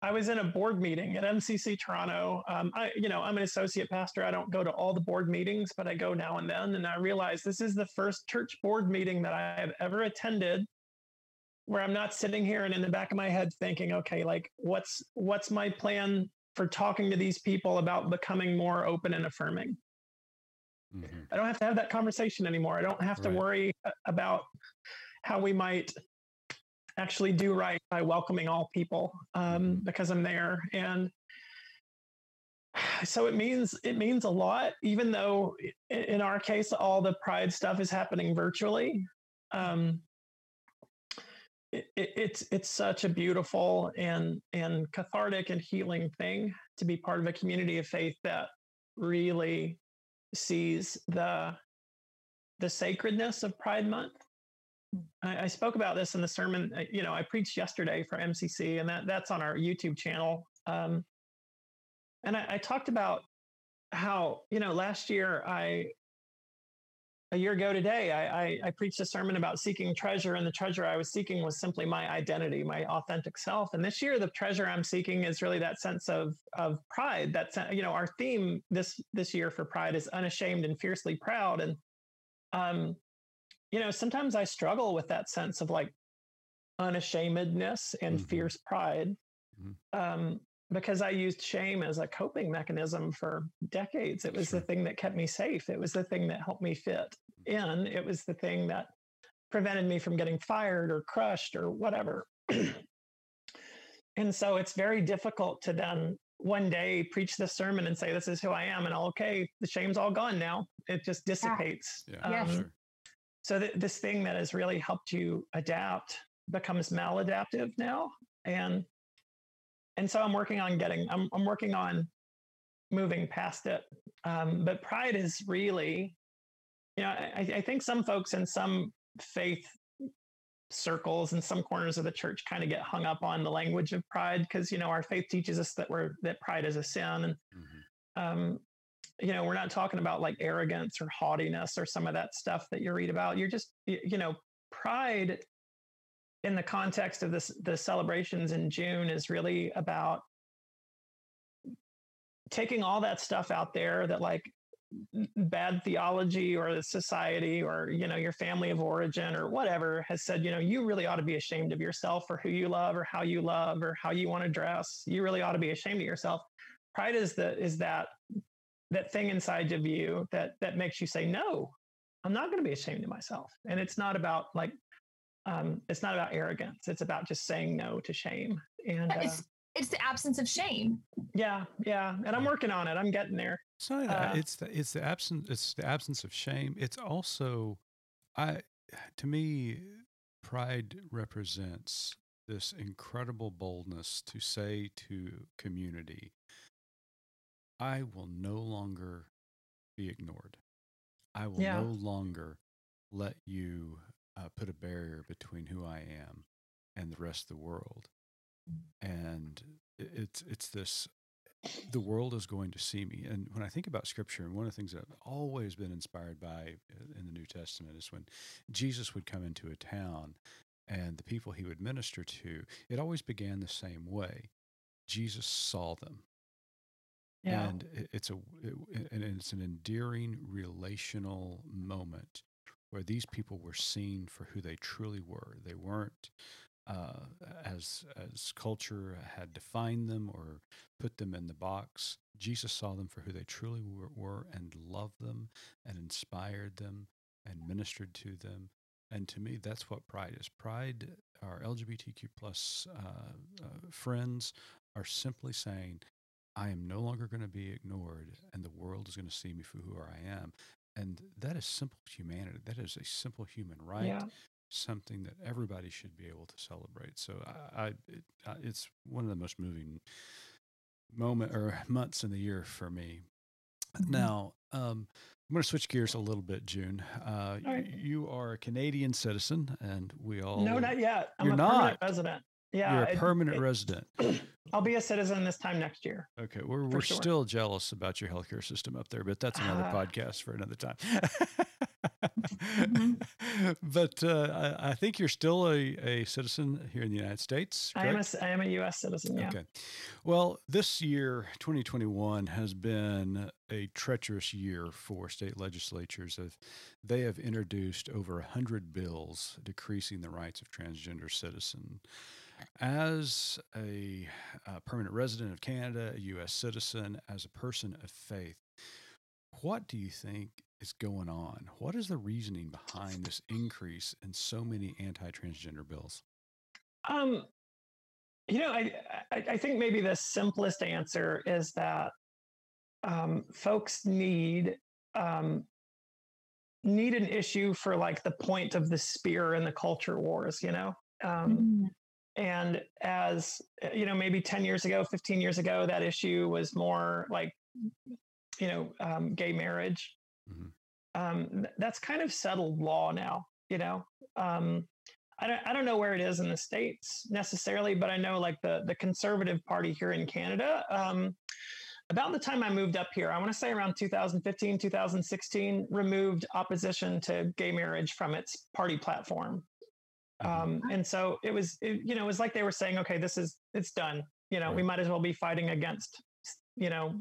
I was in a board meeting at MCC Toronto. Um, I, you know, I'm an associate pastor. I don't go to all the board meetings, but I go now and then. And I realize this is the first church board meeting that I have ever attended where I'm not sitting here and in the back of my head thinking, okay, like what's what's my plan for talking to these people about becoming more open and affirming? Mm-hmm. I don't have to have that conversation anymore. I don't have to right. worry about how we might actually do right by welcoming all people um, mm-hmm. because I'm there. And so it means it means a lot, even though in our case all the pride stuff is happening virtually. Um, it, it, it's it's such a beautiful and and cathartic and healing thing to be part of a community of faith that really sees the the sacredness of Pride Month I, I, spoke about this in the sermon. Uh, you know, I preached yesterday for MCC, and that that's on our YouTube channel. Um, and I, I talked about how you know last year I a year ago today, I, I, I, preached a sermon about seeking treasure, and the treasure I was seeking was simply my identity, my authentic self. And this year, the treasure I'm seeking is really that sense of of pride. That you know, our theme this this year for pride is unashamed and fiercely proud. And um, you know, sometimes I struggle with that sense of like unashamedness and mm-hmm. fierce pride mm-hmm. um, because I used shame as a coping mechanism for decades. It was sure. the thing that kept me safe. It was the thing that helped me fit in. It was the thing that prevented me from getting fired or crushed or whatever. and so it's very difficult to then one day preach this sermon and say, This is who I am. And okay, the shame's all gone now. It just dissipates. Yeah. yeah. Um, sure. So th- this thing that has really helped you adapt becomes maladaptive now. And and so I'm working on getting, I'm, I'm working on moving past it. Um, but pride is really, you know, I, I think some folks in some faith circles and some corners of the church kind of get hung up on the language of pride because you know our faith teaches us that we're that pride is a sin and mm-hmm. um, you know, we're not talking about like arrogance or haughtiness or some of that stuff that you read about. You're just, you know, pride in the context of this the celebrations in June is really about taking all that stuff out there that like bad theology or the society or you know your family of origin or whatever has said you know you really ought to be ashamed of yourself or who you love or how you love or how you want to dress you really ought to be ashamed of yourself pride is the is that that thing inside of you that that makes you say no i'm not going to be ashamed of myself and it's not about like um, it's not about arrogance it's about just saying no to shame and uh, it's the absence of shame. Yeah, yeah, and I'm working on it. I'm getting there. It's not. Uh, it's the it's the absence it's the absence of shame. It's also I to me pride represents this incredible boldness to say to community I will no longer be ignored. I will Yeah. no longer let you uh, put a barrier between who I am and the rest of the world. And it's it's this the world is going to see me. And when I think about scripture, and one of the things that I've always been inspired by uh, in the New Testament is when Jesus would come into a town and the people he would minister to, it always began the same way. Jesus saw them. And it's a it- and it's an endearing relational moment where these people were seen for who they truly were. They weren't uh, as as culture had defined them or put them in the box. Jesus saw them for who they truly were, were and loved them and inspired them and ministered to them. And to me, that's what pride is. Pride, our LGBTQ plus uh, uh, friends are simply saying, I am no longer going to be ignored, and the world is going to see me for who I am. And that is simple humanity. That is a simple human right. yeah. Something that everybody should be able to celebrate. So I, I it, uh, it's one of the most moving moment or months in the year for me. Mhm. Now, um, I'm going to switch gears a little bit, June. Uh, right. You are a Canadian citizen, and we all No, not yet. I'm You're a permanent not. resident. Yeah, you're a it- permanent it- resident. I'll be a citizen this time next year. Okay, we're we're sure. still jealous about your healthcare system up there, but that's another Ah. podcast for another time. Mm-hmm. But uh, I, I think you're still a, a citizen here in the United States. I am a, correct? I am a U.S. citizen. Yeah. Okay. Well, this year, 2021, has been a treacherous year for state legislatures. They have introduced over 100 bills decreasing the rights of transgender citizens. As a, uh permanent resident of Canada, a U.S. citizen, as a person of faith, what do you think is going on? What is the reasoning behind this increase in so many anti-transgender bills? Um, you know, I, I I think maybe the simplest answer is that um, folks need um, need an issue for like the point of the spear in the culture wars. You know. Um, and as uh, you know maybe 10 years ago 15 years ago that issue was more like you know um, gay marriage Mhm. um, th- that's kind of settled law now you know um, I, don't, I don't know where it is in the states necessarily but i know like the, the conservative party here in canada um, about the time i moved up here i want to say around 2015 2016 removed opposition to gay marriage from its party platform. Um, and so it was it, you know it was like they were saying okay this is it's done. You know we might as well be fighting against you know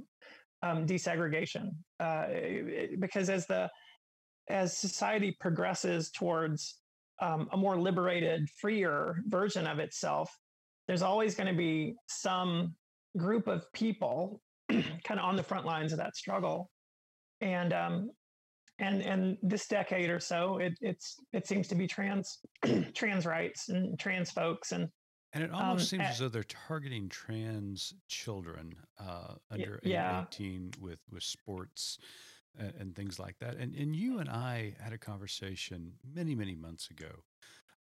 um, desegregation. Uh, it- because as the as society progresses towards um, a more liberated freer version of itself there's always going to be some group of people kind of on the front lines of that struggle. And um, and and this decade or so it it's it seems to be trans trans rights and trans folks and And it almost Um, seems a- as though they're targeting trans children uh, under yeah. 18 with, with sports and, and things like that. And, and you and I had a conversation many, many months ago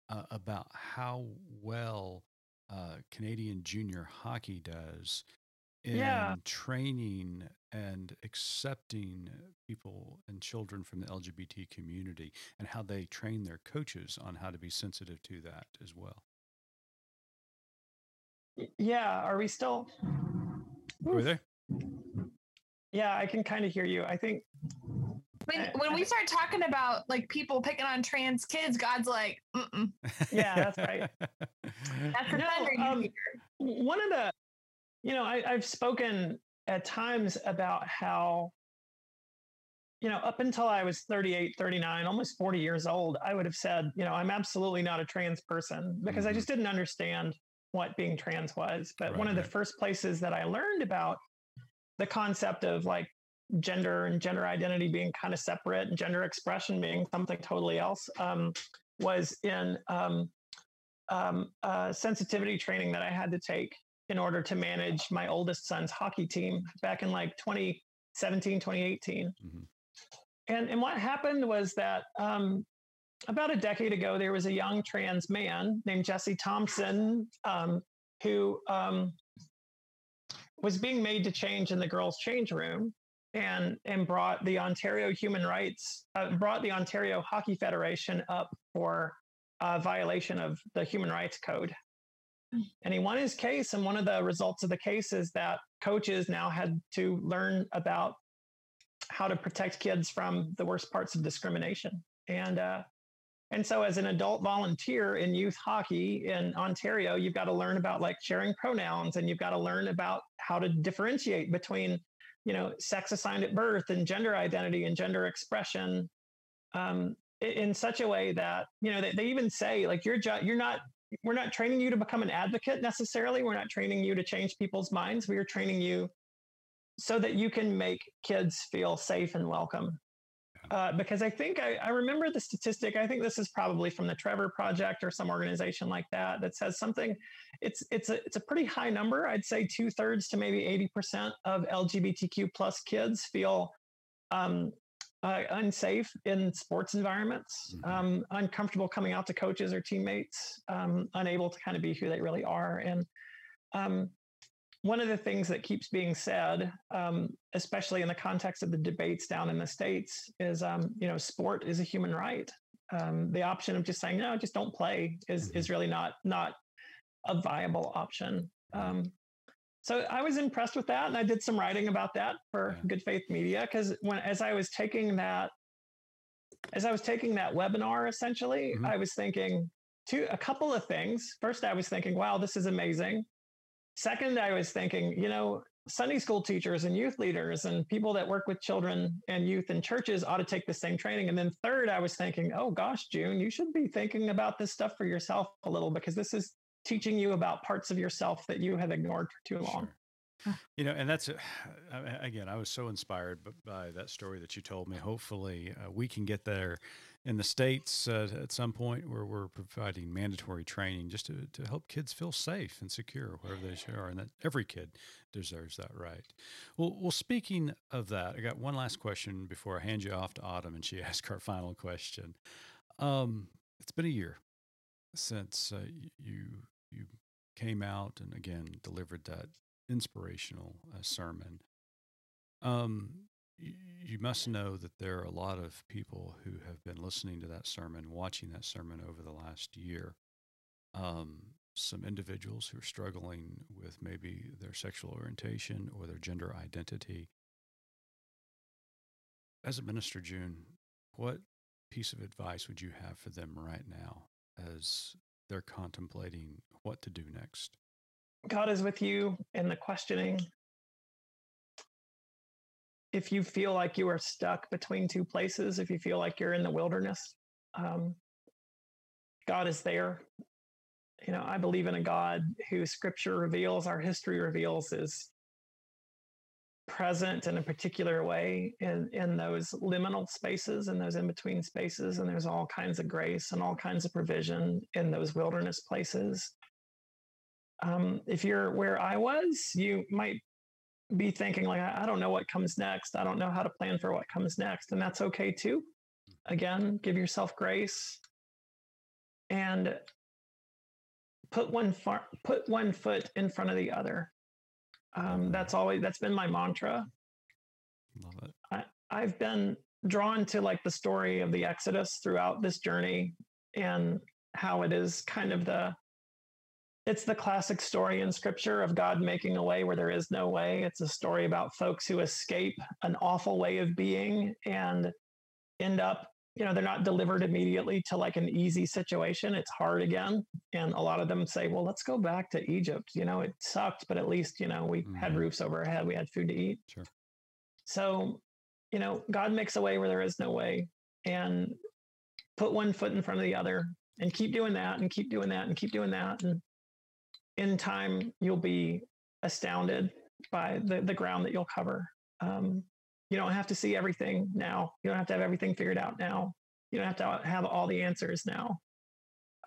uh, about how well uh, Canadian junior hockey does in Yeah. training and accepting people and children from the LGBT community and how they train their coaches on how to be sensitive to that as well. yeah are we still Are we there? yeah i can kind of hear you i think When, when we start talking about like people picking on trans kids, God's like, Mm-mm, Yeah, that's right. that's the No, um, one of the you know I, i've spoken at times about how you know up until i was 38 39 almost 40 years old i would have said you know i'm absolutely not a trans person because i Mhm. just didn't understand what being trans was. But one Right, of the first places that i learned about the concept of like gender and gender identity being kind of separate and gender expression being something totally else um, was in um, um, uh, sensitivity training that I had to take in order to manage my oldest son's hockey team back in like 2017, 2018. Mm-hmm. And, and what happened was that um, about a decade ago, there was a young trans man named Jesse Thompson um, who um, was being made to change in the girls' change room and and brought the Ontario Human Rights uh, brought the Ontario Hockey Federation up for a violation of the Human Rights Code. And he won his case, and one of the results of the case is that coaches now had to learn about how to protect kids from the worst parts of discrimination. And uh, and so, as an adult volunteer in youth hockey in Ontario, you've got to learn about like sharing pronouns, and you've got to learn about how to differentiate between you know, sex assigned at birth and gender identity and gender expression um, in such a way that, you know, they, they even say like, you're, ju- you're not, we're not training you to become an advocate necessarily. We're not training you to change people's minds. We are training you so that you can make kids feel safe and welcome. Uh, because I think I, I, remember the statistic. I think this is probably from the Trevor Project or some organization like that that says something. It's it's a it's a pretty high number. I'd say two thirds to maybe eighty percent of LGBTQ plus kids feel um, uh, unsafe in sports environments, mm-hmm. um, uncomfortable coming out to coaches or teammates, um, unable to kind of be who they really are, and um, one of the things that keeps being said, um, especially in the context of the debates down in the states, is um, you know sport is a human right. Um, the option of just saying no, just don't play is mm-hmm. is really not not a viable option. Um, so I was impressed with that, and I did some writing about that for yeah. Good Faith Media because when as I was taking that as I was taking that webinar, essentially, mm-hmm. I was thinking two a couple of things. First, I was thinking, wow, this is amazing. Second, I was thinking, you know, Sunday school teachers and youth leaders and people that work with children and youth in churches ought to take the same training. And then third, I was thinking, oh gosh, June, you should be thinking about this stuff for yourself a little because this is teaching you about parts of yourself that you have ignored for too long. Sure. You know, and that's again, I was so inspired by that story that you told me. Hopefully, uh, we can get there in the states uh, at some point where we're providing mandatory training just to, to help kids feel safe and secure wherever they are, and that every kid deserves that right. Well, well, speaking of that, I got one last question before I hand you off to Autumn, and she asks our final question. Um, it's been a year since uh, you you came out and again delivered that inspirational uh, sermon. Um, you, must know that there are a lot of people who have been listening to that sermon, watching that sermon over the last year. Um, some individuals who are struggling with maybe their sexual orientation or their gender identity. As a minister, June, what piece of advice would you have for them right now as they're contemplating what to do next? God is with you in the questioning. If you feel like you are stuck between two places, if you feel like you're in the wilderness, um, God is there. You know, I believe in a God who scripture reveals, our history reveals, is present in a particular way in, in those liminal spaces and those in between spaces. And there's all kinds of grace and all kinds of provision in those wilderness places. Um, if you're where I was, you might be thinking, like, I don't know what comes next. I don't know how to plan for what comes next. And that's okay too. Again, give yourself grace and put one far, put one foot in front of the other. Um, that's always that's been my mantra. Love it. I, I've been drawn to like the story of the Exodus throughout this journey and how it is kind of the it's the classic story in scripture of God making a way where there is no way. It's a story about folks who escape an awful way of being and end up you know they're not delivered immediately to like an easy situation it's hard again. And a lot of them say well let's go back to egypt. You know it sucked but at least you know we mm-hmm. had roofs over our head we had food to eat. Sure. So you know god makes a way where there is no way. And put one foot in front of the other and keep doing that and keep doing that and keep doing that. And in time you'll be astounded by the, the ground that you'll cover. Um, you don't have to see everything now. You don't have to have everything figured out now. You don't have to have all the answers now.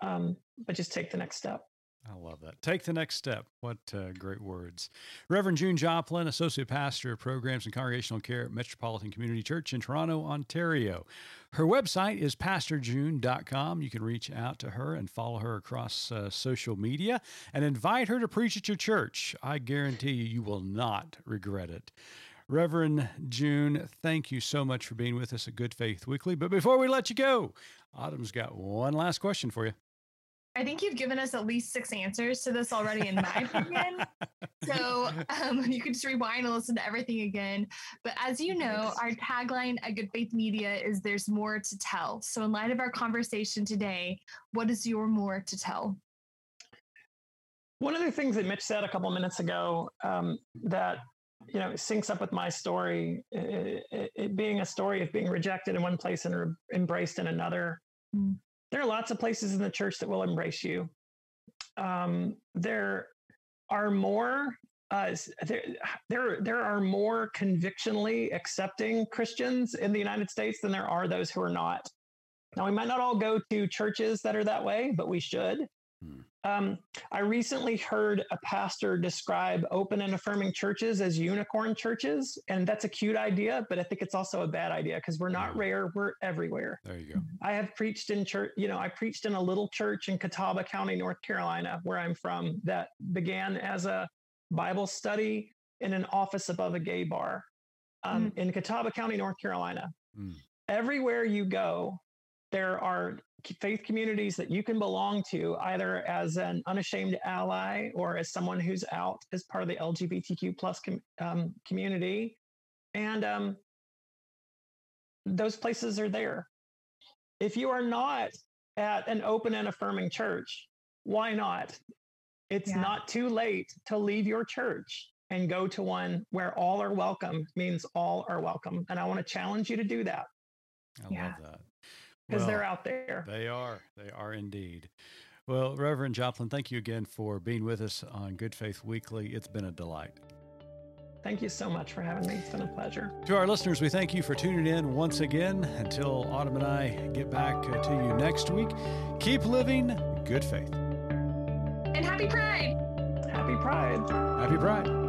Um, but just take the next step. I love that. Take the next step. What uh, great words. Reverend June Joplin, Associate Pastor of Programs and Congregational Care at Metropolitan Community Church in Toronto, Ontario. Her website is pastorjune.com. You can reach out to her and follow her across uh, social media and invite her to preach at your church. I guarantee you, you will not regret it. Reverend June, thank you so much for being with us at Good Faith Weekly. But before we let you go, Autumn's got one last question for you. I think you've given us at least six answers to this already, in my opinion. So um, you can just rewind and listen to everything again. But as you know, our tagline at Good Faith Media is "There's more to tell." So, in light of our conversation today, what is your more to tell? One of the things that Mitch said a couple minutes ago um, that you know it syncs up with my story, it, it, it, being a story of being rejected in one place and re- embraced in another. Mm there are lots of places in the church that will embrace you. Um, there are more uh, there, there, there are more convictionally accepting Christians in the United States than there are those who are not. Now, we might not all go to churches that are that way, but we should. Hmm. Um, I recently heard a pastor describe open and affirming churches as unicorn churches, and that's a cute idea, but I think it's also a bad idea because we're not rare; we're everywhere. There you go. I have preached in church. You know, I preached in a little church in Catawba County, North Carolina, where I'm from, that began as a Bible study in an office above a gay bar um, mm. in Catawba County, North Carolina. Mm. Everywhere you go, there are faith communities that you can belong to either as an unashamed ally or as someone who's out as part of the lgbtq plus com- um, community. And um, those places are there. If you are not at an open and affirming church why not? It's yeah. not too late to leave your church and go to one where all are welcome means all are welcome. And i want to challenge you to do that. I yeah. love that because well, they're out there. They are. They are indeed. Well, Reverend Joplin, thank you again for being with us on Good Faith Weekly. It's been a delight. Thank you so much for having me. It's been a pleasure. To our listeners, we thank you for tuning in once again. Until Autumn and I get back uh, to you next week, keep living good faith. And happy Pride. Happy Pride. Happy Pride.